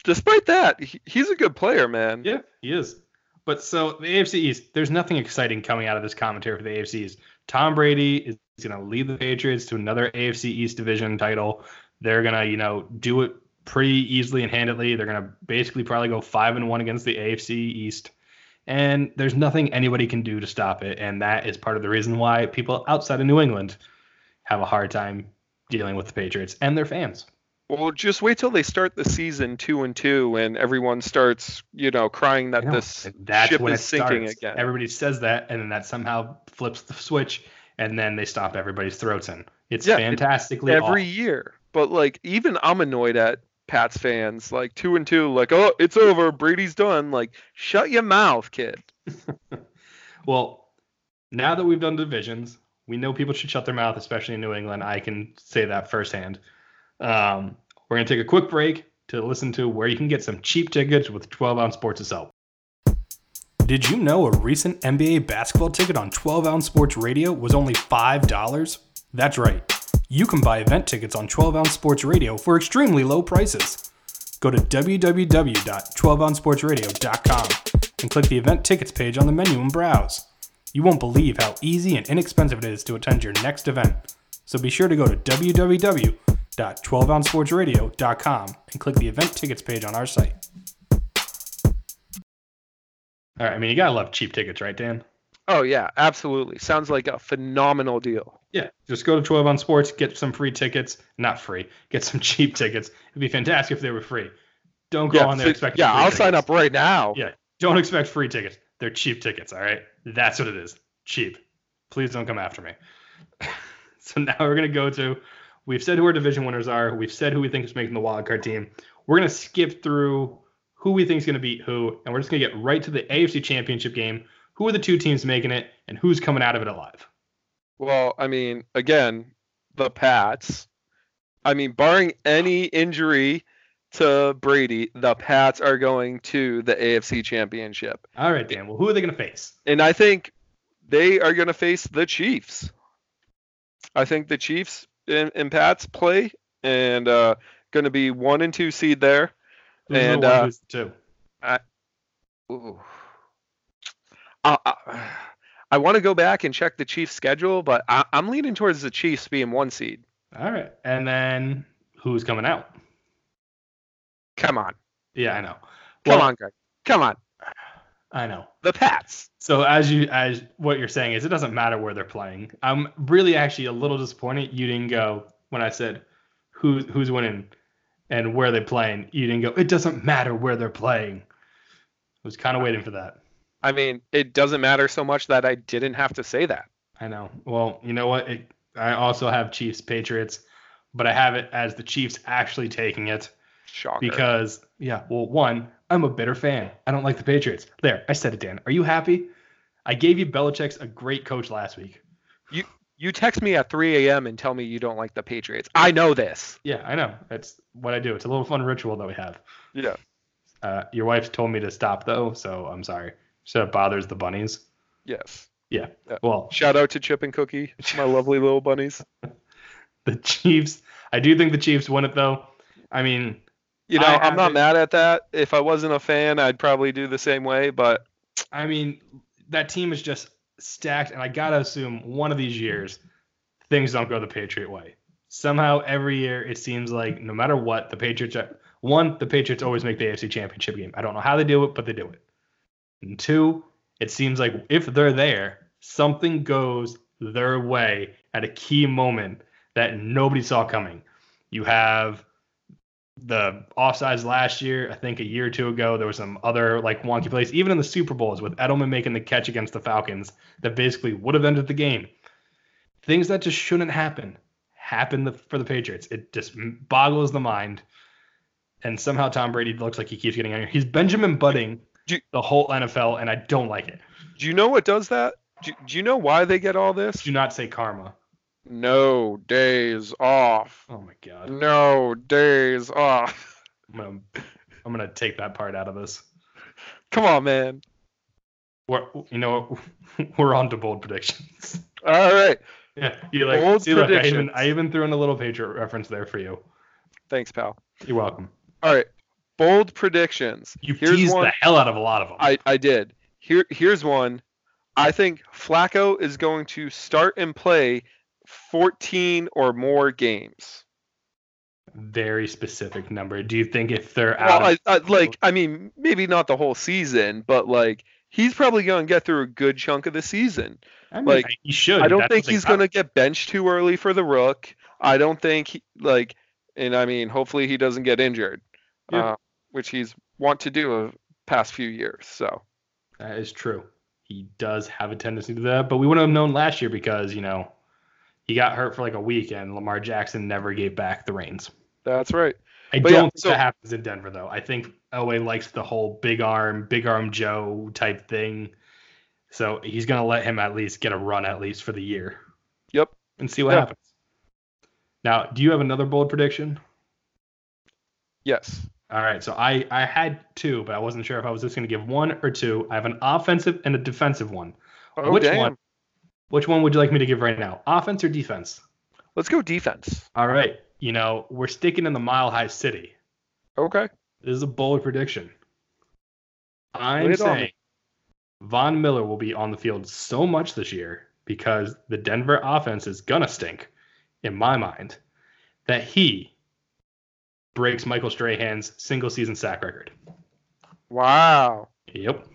despite that, he, he's a good player, man. Yeah, he is. But so the AFC East, there's nothing exciting coming out of this commentary for the AFC East. Tom Brady is going to lead the Patriots to another AFC East division title. They're going to, you know, do it pretty easily and handedly. They're going to basically probably go 5 and 1 against the AFC East. And there's nothing anybody can do to stop it, and that is part of the reason why people outside of New England have a hard time dealing with the Patriots and their fans. Well, just wait till they start the season two and two, and everyone starts, you know, crying that this ship when is it sinking starts. again. Everybody says that, and then that somehow flips the switch, and then they stop everybody's throats in. It's Yeah, it- fantastically every awful. year. But like, even I'm annoyed at Pats fans, like two and two, like, oh, it's over, Brady's done. Like, shut your mouth, kid. Well, now that we've done divisions, we know people should shut their mouth, especially in New England. I can say that firsthand. Um, we're gonna take a quick break to listen to where you can get some cheap tickets with 12 ounce sports itself. Did you know a recent NBA basketball ticket on 12 ounce sports radio was only $5? That's right. You can buy event tickets on 12 ounce sports radio for extremely low prices. Go to www.12ouncesportsradio.com and click the event tickets page on the menu and browse. You won't believe how easy and inexpensive it is to attend your next event. So be sure to go to www.12ouncesportsradio.com and click the event tickets page on our site. All right, I mean, you gotta love cheap tickets, right, Dan? Oh yeah, absolutely. Sounds like a phenomenal deal. Yeah, just go to 12 Ounce Sports, get some free tickets. Not free, get some cheap tickets. It'd be fantastic if they were free. Don't go yeah, on there so- expecting yeah, free I'll sign up right now. Yeah, don't expect free tickets. They're cheap tickets, all right? That's what it is. Cheap. Please don't come after me. so now we're going to go to we've said who our division winners are. We've said who we think is making the wildcard team. We're going to skip through who we think is going to beat who, and we're just going to get right to the AFC Championship game. Who are the two teams making it, and who's coming out of it alive? Well, I mean, again, the Pats. I mean, barring any injury to Brady, the Pats are going to the AFC Championship. All right, Dan. Well, who are they going to face? And I think they are going to face the Chiefs. I think the Chiefs and, and Pats play and uh, going to be one and two seed there. And, uh, two? Ooh. I, I, I want to go back and check the Chiefs' schedule, but I, I'm leaning towards the Chiefs being one seed. All right, and then who's coming out? Come on. Yeah, I know. Come Well, on, Greg. Come on. I know. The Pats. So as you as what you're saying is it doesn't matter where they're playing. I'm really actually a little disappointed you didn't go when I said who who's winning and where they're playing. You didn't go. It doesn't matter where they're playing. I was kind of waiting for that. I mean, it doesn't matter so much that I didn't have to say that. I know. Well, you know what? It, I also have Chiefs Patriots, but I have it as the Chiefs actually taking it Shocker. because yeah, well, one, I'm a bitter fan. I don't like the Patriots. There, I said it, Dan. Are you happy? I gave you Belichick's a great coach last week. you you text me at 3 a.m. and tell me you don't like the Patriots. I know this. Yeah, I know. That's what I do. It's a little fun ritual that we have. Yeah. Uh, your wife told me to stop though, so I'm sorry. So it bothers the bunnies. Yes. Yeah. Yeah. Well, Shout out to Chip and Cookie, my lovely little bunnies. the Chiefs. I do think the Chiefs win it though. I mean, You know, I'm not mad at that. If I wasn't a fan, I'd probably do the same way. But I mean, that team is just stacked, and I gotta assume one of these years things don't go the Patriot way. Somehow, every year it seems like no matter what, the Patriots are one. The Patriots always make the AFC Championship game. I don't know how they do it, but they do it. And two, it seems like if they're there, something goes their way at a key moment that nobody saw coming. You have the offsides last year. I think a year or two ago, there was some other like wonky plays, even in the Super Bowls with Edelman making the catch against the Falcons that basically would have ended the game. Things that just shouldn't happen happen the, for the Patriots. It just boggles the mind. And somehow Tom Brady looks like he keeps getting angry. He's Benjamin Budding Do- the whole NFL, and I don't like it. do you know what does that? Do, do you know why they get all this? Do not say karma. No days off. Oh my god. No days off. I'm gonna I'm gonna take that part out of this. Come on, man. We're, you know? We're on to bold predictions. All right. Yeah, you like Bold see, look, I even predictions. I even threw in a little Patriot reference there for you. Thanks, pal. You're welcome. All right. Bold predictions. You Here's teased one. the hell out of a lot of them. I, I did. Here here's one. I think Flacco is going to start and play 14 or more games. Very specific number. Do you think if they're out, Well, of, I, I, like I mean, maybe not the whole season, but like he's probably going to get through a good chunk of the season. I mean, like, he should. I don't That's think he's going to get benched too early for the rook. I don't think he, like, and I mean, hopefully he doesn't get injured, Yeah. uh, which he's want to do a past few years. So That is true. He does have a tendency to that, but we wouldn't have known last year because you know he got hurt for like a week, and Lamar Jackson never gave back the reins. that's right. I But don't yeah, think so- that happens in Denver though. I think Elway likes the whole big arm, big arm Joe type thing. So he's gonna let him at least get a run at least for the year. Yep. And see what Yeah. happens. Now, do you have another bold prediction? Yes. All right, so I I had two, but I wasn't sure if I was just gonna give one or two. I have an offensive and a defensive one. Oh, Which damn. one? Which one would you like me to give right now? Offense or defense? Let's go defense. All right. You know, we're sticking in the mile high city. Okay. This is a bold prediction. I'm it on saying Von Miller will be on the field so much this year because the Denver offense is gonna stink, in my mind, that he breaks Michael Strahan's single season sack record. Wow. Yep.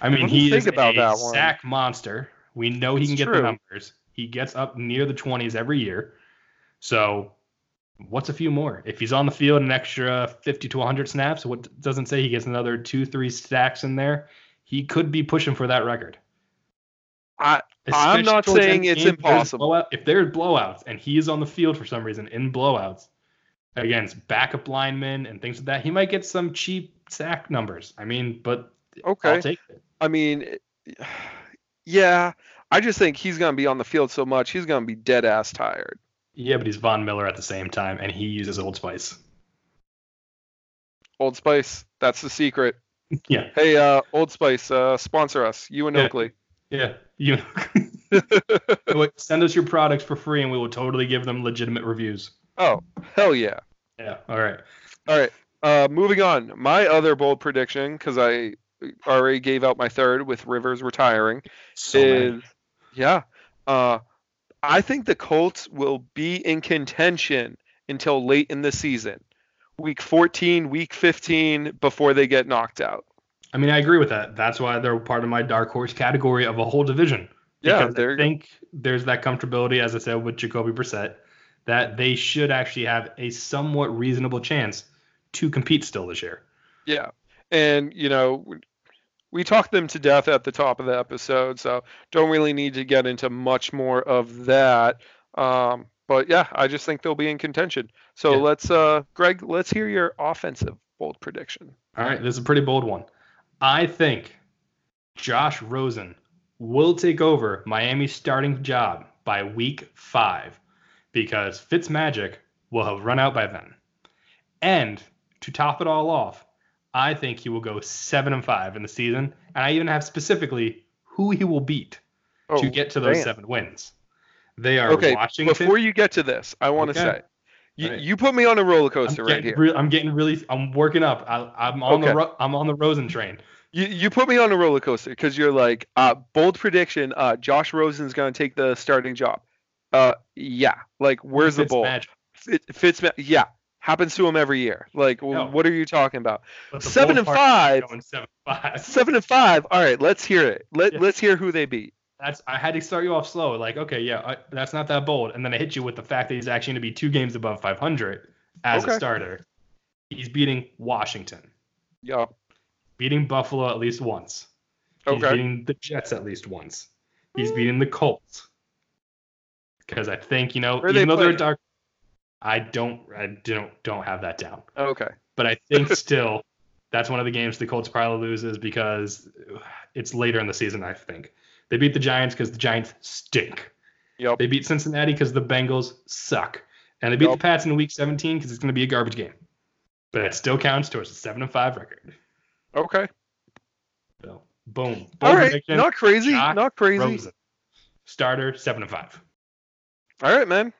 I mean, he think is about a that one. sack monster. We know he It's can get true. the numbers. He gets up near the 20s every year. So, what's a few more? If he's on the field an extra 50 to 100 snaps, what doesn't say he gets another two, three stacks in there? He could be pushing for that record. I I'm not saying it's if there's impossible. blowout- if there's blowouts and he is on the field for some reason in blowouts against backup linemen and things like that, he might get some cheap sack numbers. I mean, but okay. I'll take it. I mean, yeah. I just think he's gonna be on the field so much he's gonna be dead ass tired. Yeah, but he's Von Miller at the same time, and he uses Old Spice. Old Spice, that's the secret. Yeah, Hey, uh, Old Spice, uh, sponsor us. You and Yeah. Oakley. yeah. You send us your products for free, and we will totally give them legitimate reviews. oh, hell yeah. Yeah. All right. All right. Uh, moving on. My other bold prediction, because I already gave out my third with Rivers retiring, So is yeah. Uh, I think the Colts will be in contention until late in the season, week 14, week 15, before they get knocked out. I mean, I agree with that. That's why they're part of my dark horse category of a whole division. Yeah, I think there's that comfortability, as I said, with Jacoby Brissett, that they should actually have a somewhat reasonable chance to compete still this year. yeah, and you know. We talked them to death at the top of the episode, so don't really need to get into much more of that. Um, but yeah, I just think they'll be in contention. So Yeah. let's, uh, Greg, let's hear your offensive bold prediction. All right, this is a pretty bold one. I think Josh Rosen will take over Miami's starting job by week five because Fitzmagic will have run out by then. And to top it all off, I think he will go seven and five in the season, and I even have specifically who he will beat Oh, to get to those damn. seven wins. They are Okay, Washington. Before you get to this, I want to Okay. say, you, Right. you put me on a roller coaster right here. re- I'm getting really. I'm working up. I, I'm on Okay. the. Ro- I'm on the Rosen train. You, you put me on a roller coaster because you're like, uh, bold prediction, uh, Josh Rosen's going to take the starting job. Uh, yeah. Like, where's the bold? Fitzmagic. Fit, Fitz, yeah. Happens to him every year. Like, No. what are you talking about? Seven and five. Seven five. Seven and five. All right, let's hear it. Let, Yeah. Let's hear who they beat. That's I had to start you off slow. Like, okay, yeah, I, that's not that bold, and then I hit you with the fact that he's actually going to be two games above 500 as Okay. a starter. He's beating Washington, Yeah. beating Buffalo at least once. He's Okay. beating the Jets at least once. He's beating the Colts. Because I think you know, Where are they even though they're dark, I don't, I don't, don't have that down. Oh, okay. But I think still that's one of the games the Colts probably loses because it's later in the season. I think they beat the Giants because the Giants stink. Yep. They beat Cincinnati because the Bengals suck, and they beat Yep. the Pats in Week 17 because it's going to be a garbage game. But it still counts towards a seven and five record. Okay. So boom. All Bold Not crazy. Josh Not crazy. Rosen. Starter seven and five. All right, man.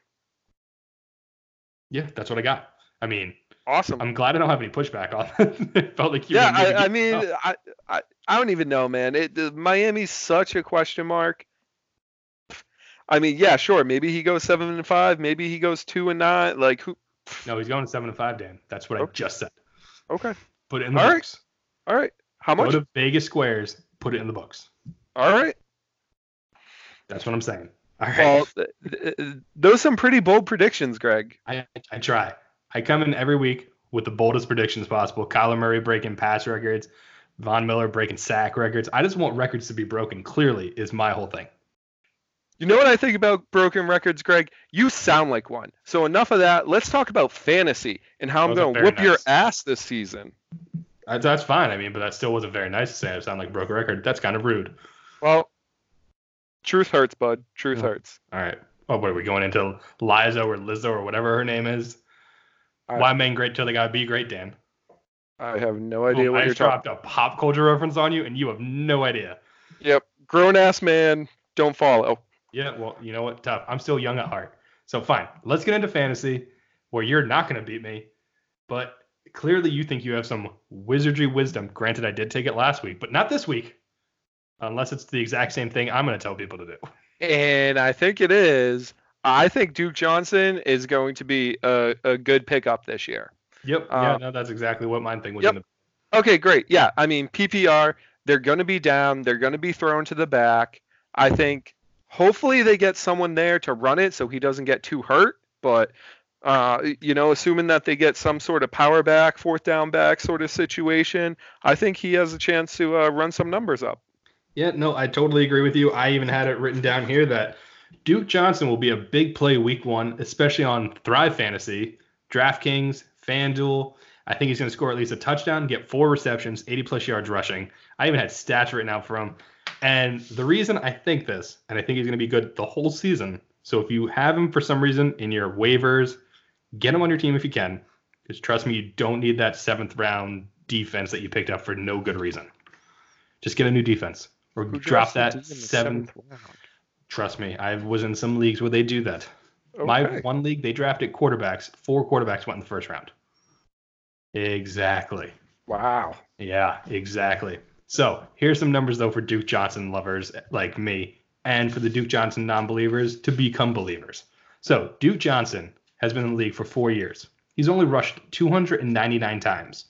Yeah, that's what I got. I mean, Awesome. I'm glad I don't have any pushback on it. it felt like you. yeah, I, I mean, Oh, I, I, I don't even know, man. It Miami's such a question mark. I mean, yeah, sure. Maybe he goes seven and five. Maybe he goes two and nine. Like who? no, he's going seven and five, Dan. That's what I just said. Okay. Put it in the All right. books. All right. How Go much? to Vegas Squares. Put it in the books. All right. That's what I'm saying. All right. Well, th- th- those some pretty bold predictions, Greg. I, I try. I come in every week with the boldest predictions possible. Kyler Murray breaking pass records, Von Miller breaking sack records. I just want records to be broken. Clearly, is my whole thing. You know what I think about broken records, Greg? You sound like one. So enough of that. Let's talk about fantasy and how I'm going to very whoop your ass this season. Uh, That's fine. I mean, but that still wasn't very nice to say. I sound like a broken record. That's kind of rude. Well, truth hurts, bud. Truth Yeah. hurts. All right. Oh, what are we going into Liza or Lizzo or whatever her name is? I- Why men great till they gotta be great, Dan? I have no idea Boom, what I you're just talking. dropped a pop culture reference on you, and you have no idea. Yep. Grown ass man. Don't follow. Yeah, well, you know what? Tough. I'm still young at heart. So fine. Let's get into fantasy where you're not going to beat me, but clearly you think you have some wizardry wisdom. Granted, I did take it last week, but not this week. Unless it's the exact same thing I'm going to tell people to do. And I think it is. I think Duke Johnson is going to be a, a good pickup this year. Yep. Yeah, no, that's exactly what my thing was. yep. In the, Okay, great. Yeah, I mean PPR, they're going to be down. They're going to be thrown to the back. I think hopefully they get someone there to run it so he doesn't get too hurt. But uh, you know, assuming that they get some sort of power back, fourth down back sort of situation, I think he has a chance to uh, run some numbers up. Yeah, no, I totally agree with you. I even had it written down here that Duke Johnson will be a big play week one, especially on Thrive Fantasy, DraftKings, FanDuel. I think he's going to score at least a touchdown, get four receptions, 80 plus yards rushing. I even had stats written out for him. And the reason I think this, and I think he's going to be good the whole season. So if you have him for some reason in your waivers, get him on your team if you can. Because trust me, you don't need that seventh round defense that you picked up for no good reason. Just get a new defense or Who drop that the D in the seventh. seventh? Trust me, I was in some leagues where they do that. My one league, they drafted quarterbacks. Four quarterbacks went in the first round. Exactly. Wow. Yeah, exactly. So here's some numbers though for Duke Johnson lovers eh, like me, and for the Duke Johnson non-believers to become believers. So Duke Johnson has been in the league for four years. He's only rushed 299 times.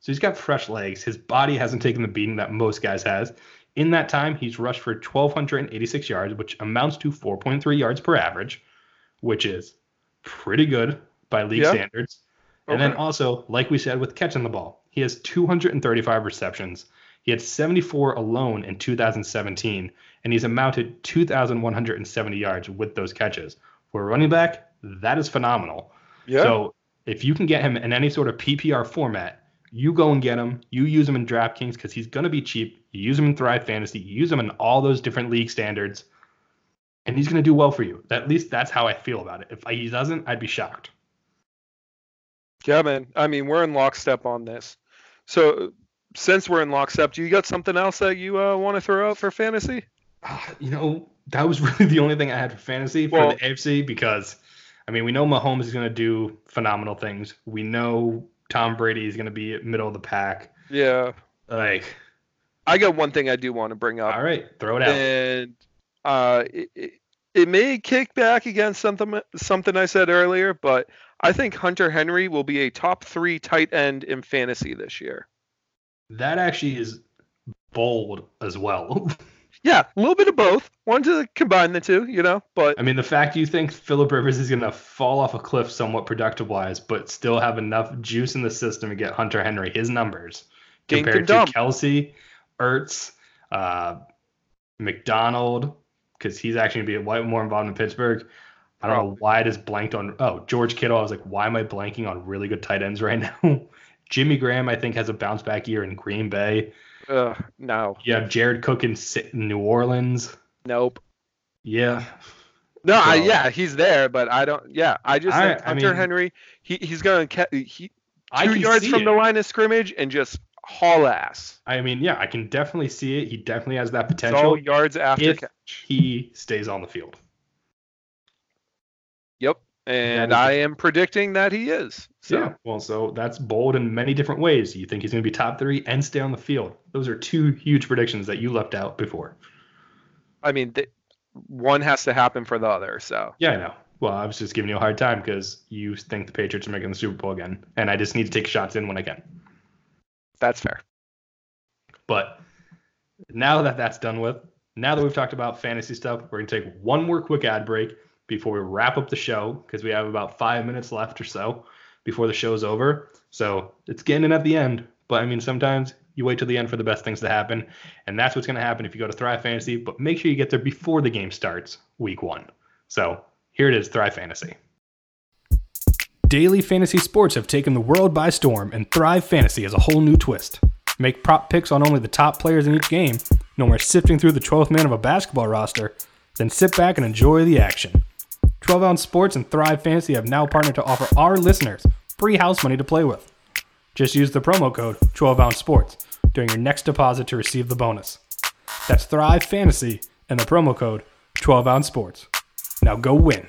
So he's got fresh legs. His body hasn't taken the beating that most guys has. In that time, he's rushed for 1,286 yards, which amounts to 4.3 yards per average, which is pretty good by league Yeah. standards. And then also, like we said, with catching the ball, he has 235 receptions. He had 74 alone in 2017, and he's amounted 2,170 yards with those catches. For a running back, that is phenomenal. Yeah. So if you can get him in any sort of PPR format, you go and get him. You use him in DraftKings because he's going to be cheap. You use him in Thrive Fantasy. You use him in all those different league standards, and he's going to do well for you. At least that's how I feel about it. If he doesn't, I'd be shocked. Yeah, man. I mean, we're in lockstep on this. So since we're in lockstep, do you got something else that you uh, want to throw out for fantasy? Uh, you know, that was really the only thing I had for fantasy for Well- the AFC because, I mean, we know Mahomes is going to do phenomenal things. We know Tom Brady is going to be middle of the pack. Yeah. Like, I got one thing I do want to bring up. all right, throw it out. and uh, it, it, it may kick back against something something I said earlier, but I think Hunter Henry will be a top three tight end in fantasy this year. That actually is bold as well. Yeah, a little bit of both. Wanted to combine the two, you know, but I mean, the fact you think Philip Rivers is going to fall off a cliff somewhat productive wise, but still have enough juice in the system to get Hunter Henry his numbers compared to. Kelsey, Ertz, uh, McDonald, because he's actually going to be way more involved in Pittsburgh. I don't know why I just blanked on. Oh, George Kittle. I was like, why am I blanking on really good tight ends right now? Jimmy Graham, I think, has a bounce back year in Green Bay. uh, no, You have Jared Cook in New Orleans. nope. Yeah. No, I, yeah, he's there, but I don't. Yeah, I just All think right, I Hunter mean- Henry, he he's gonna he two yards from it. the line of scrimmage and just haul ass. I mean, yeah, I can definitely see it. He definitely has that It's all potential yards after if catch. he stays on the field. Yep, and I am predicting that he is. So Yeah. Well, so that's bold in many different ways. You think he's going to be top three and stay on the field. Those are two huge predictions that you left out before. I mean, th- one has to happen for the other. So Yeah, I know. Well, I was just giving you a hard time because you think the Patriots are making the Super Bowl again, and I just need to take shots in when I can. That's fair. But now that that's done with, now that we've talked about fantasy stuff, we're going to take one more quick ad break before we wrap up the show because we have about five minutes left or so before the show's over. So it's getting in at the end. But I mean, sometimes you wait till the end for the best things to happen. And that's what's going to happen if you go to Thrive Fantasy. But make sure you get there before the game starts, week one. So here it is Thrive Fantasy. Daily fantasy sports have taken the world by storm, and Thrive Fantasy has a whole new twist. Make prop picks on only the top players in each game, no more sifting through the 12th man of a basketball roster, then sit back and enjoy the action. 12 Ounce Sports and Thrive Fantasy have now partnered to offer our listeners free house money to play with. Just use the promo code 12 Ounce Sports during your next deposit to receive the bonus. That's Thrive Fantasy and the promo code 12 Ounce Sports. Now go win.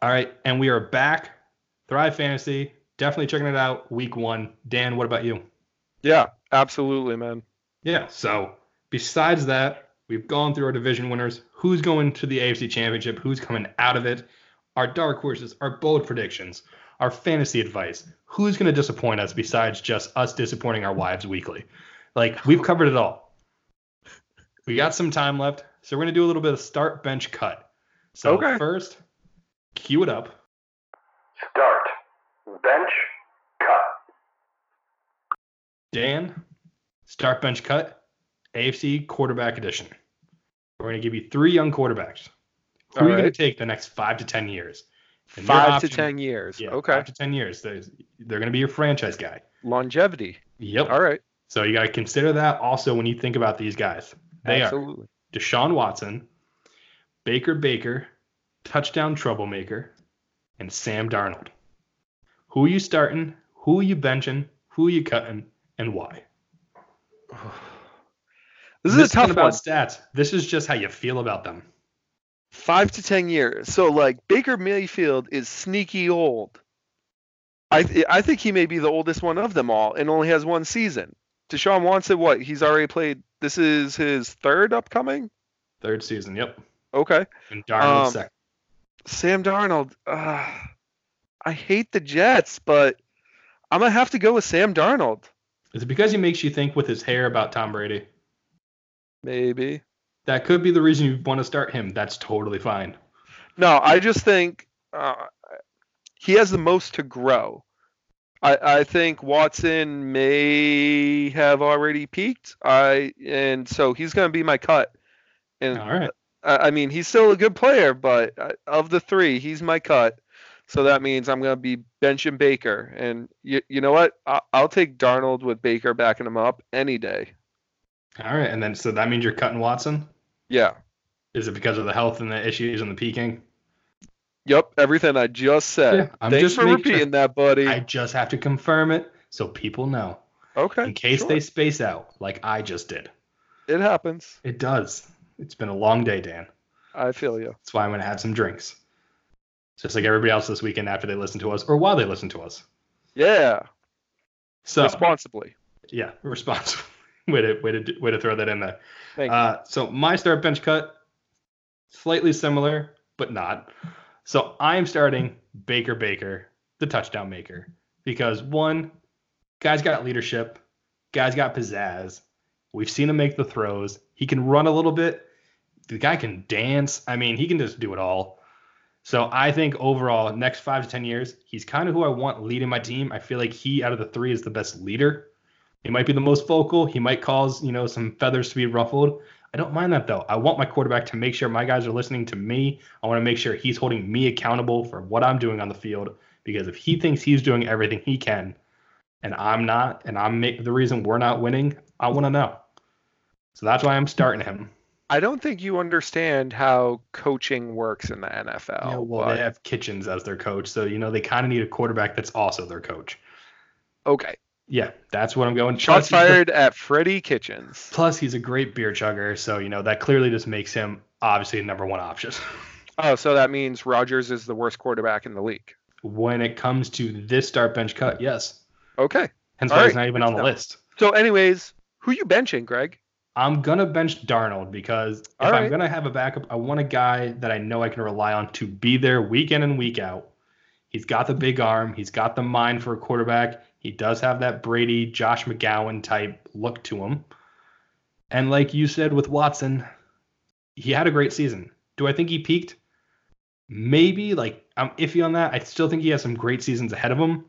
All right, and we are back. Thrive Fantasy, definitely checking it out. Week one. Dan, what about you? Yeah, absolutely, man. Yeah. So besides that, we've gone through our division winners. Who's going to the AFC Championship? Who's coming out of it? Our dark horses, our bold predictions, our fantasy advice. Who's going to disappoint us besides just us disappointing our wives weekly? Like we've covered it all. We got some time left, so we're going to do a little bit of start bench cut. So Okay. first, cue it up. Start. Bench. Cut. Dan, start bench cut, AFC quarterback edition. We're going to give you three young quarterbacks. Who All are you going to take the next five to 10 years? And your Five to ten years. Yeah, okay. five to 10 years. They're, they're going to be your franchise guy. Longevity. Yep. All right. So you got to consider that also when you think about these guys. They are Deshaun Watson, Baker Baker, touchdown troublemaker, and Sam Darnold. Who are you starting? Who are you benching? Who are you cutting? And why? This is a isn't tough about one. stats. This is just how you feel about them. Five to ten years. So like Baker Mayfield is sneaky old. I th- I think he may be the oldest one of them all, and only has one season. Deshaun Watson, what? He's already played. This is his third upcoming. Third season, yep. Okay. And Darnold Um, second. Sam Darnold. Uh, I hate the Jets, but I'm gonna have to go with Sam Darnold. Is it because he makes you think with his hair about Tom Brady? Maybe. That could be the reason you want to start him. That's totally fine. No, I just think uh, he has the most to grow. I, I think Watson may have already peaked. I and so he's going to be my cut. And All right. I mean, he's still a good player, but uh, of the three, he's my cut. So that means I'm going to be benching Baker. And you, you know what? I'll, I'll take Darnold with Baker backing him up any day. All right, and then so that means you're cutting Watson. Yeah. Is it because of the health and the issues and the peaking? Yep, everything I just said. Yeah, I'm Thanks just for making sure. repeating that, buddy. I just have to confirm it so people know okay. in case sure. they space out like I just did. It happens. It does. It's been a long day, Dan. I feel you. That's why I'm going to have some drinks. Just like everybody else this weekend after they listen to us or while they listen to us. Yeah. So, Responsibly. yeah, responsible. way, to, way, to, way to throw that in there. Thank you. Uh, so, my start bench cut, slightly similar, but not. So, I'm starting Baker Baker, the touchdown maker, because one, guy's got leadership, guy's got pizzazz. We've seen him make the throws. He can run a little bit. The guy can dance. I mean, he can just do it all. So I think overall, next five to ten years, he's kind of who I want leading my team. I feel like he out of the three is the best leader. He might be the most vocal. He might cause you know some feathers to be ruffled. I don't mind that though. I want my quarterback to make sure my guys are listening to me. I want to make sure he's holding me accountable for what I'm doing on the field. Because if he thinks he's doing everything he can, and I'm not, and I'm the reason we're not winning, I want to know. So that's why I'm starting him. I don't think you understand how coaching works in the NFL. Yeah, well, but- they have Kitchens as their coach, so you know they kind of need a quarterback that's also their coach. okay. Yeah, that's what I'm going. Shots Plus, fired at Freddie Kitchens. Plus, he's a great beer chugger, so you know that clearly just makes him obviously a number one option. Oh, so that means Rodgers is the worst quarterback in the league. when it comes to this start bench cut, yes. Okay. Hence All why right, he's not even on the list. So, anyways, who you benching, Greg? I'm gonna bench Darnold because if All I'm gonna have a backup, I want a guy that I know I can rely on to be there week in and week out. He's got the big arm. He's got the mind for a quarterback. He does have that Brady, Josh McCown type look to him. And like you said with Watson, he had a great season. Do I think he peaked? Maybe. Like I'm iffy on that. I still think he has some great seasons ahead of him,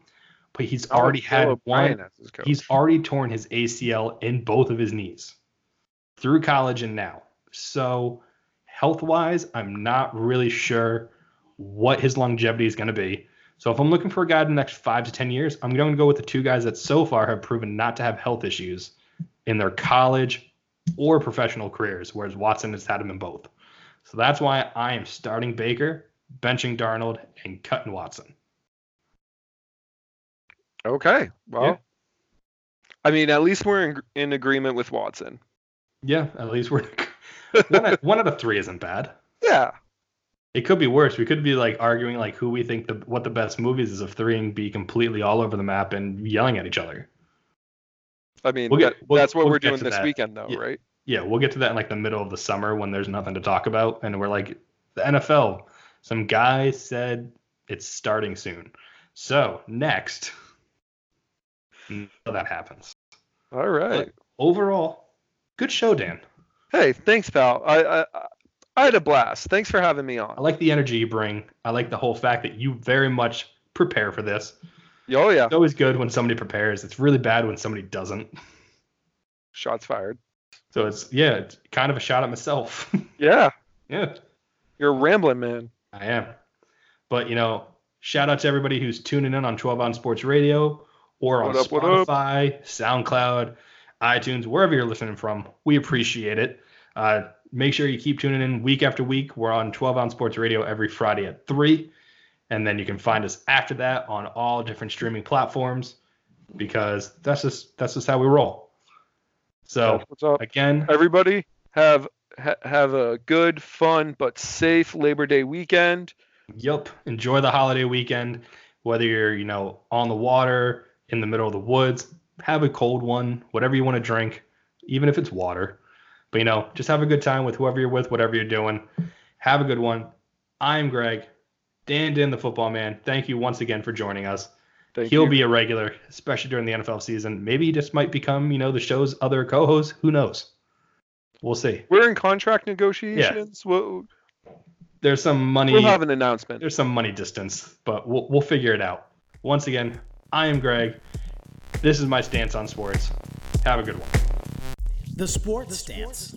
but he's already had one. O'Brien as his coach. He's already torn his ACL in both of his knees through college and now. So, health wise, I'm not really sure what his longevity is going to be. So, if I'm looking for a guy in the next five to 10 years, I'm going to go with the two guys that so far have proven not to have health issues in their college or professional careers, whereas Watson has had them in both. So, that's why I am starting Baker, benching Darnold, and cutting Watson. okay. Well, Yeah. I mean, at least we're in, in agreement with Watson. Yeah, at least we're one, out, one out of three isn't bad. Yeah. It could be worse. We could be like arguing like who we think the what the best movies is of three and be completely all over the map and yelling at each other. I mean, We'll get- that- we'll- that's what we'll we're doing this that. weekend, though, Yeah. right? Yeah, we'll get to that in like the middle of the summer when there's nothing to talk about and we're like the NFL. Some guy said it's starting soon. So next, that happens. All right. Overall, good show, Dan. Hey, thanks, pal. I, I I had a blast. Thanks for having me on. I like the energy you bring. I like the whole fact that you very much prepare for this. Oh yeah. It's always good when somebody prepares. It's really bad when somebody doesn't. Shots fired. So it's yeah, it's kind of a shot at myself. Yeah. yeah, You're a rambling man. I am. But you know, shout out to everybody who's tuning in on 12 Ounce Sports Radio or on up? Spotify, SoundCloud, iTunes, wherever you're listening from. We appreciate it. Uh, make sure you keep tuning in week after week. We're on 12 Ounce Sports Radio every Friday at three, and then you can find us after that on all different streaming platforms because that's just that's just how we roll. So what's up? again, Everybody have ha- have a good, fun, but safe Labor Day weekend. Yep, Enjoy the holiday weekend. Whether you're, you know, on the water, in the middle of the woods, have a cold one, whatever you want to drink, even if it's water. But, you know, just have a good time with whoever you're with, whatever you're doing. Have a good one. I'm Greg. Dan Dan, the football man. Thank you once again for joining us. Thank He'll you. be a regular, especially during the NFL season. Maybe he just might become, you know, the show's other co host. Who knows? We'll see. We're in contract negotiations. We'll, There's some money. we'll have an announcement. there's some money distance, but we'll, we'll figure it out. Once again, I am Greg. This is my stance on sports. Have a good one. The Sports Stance.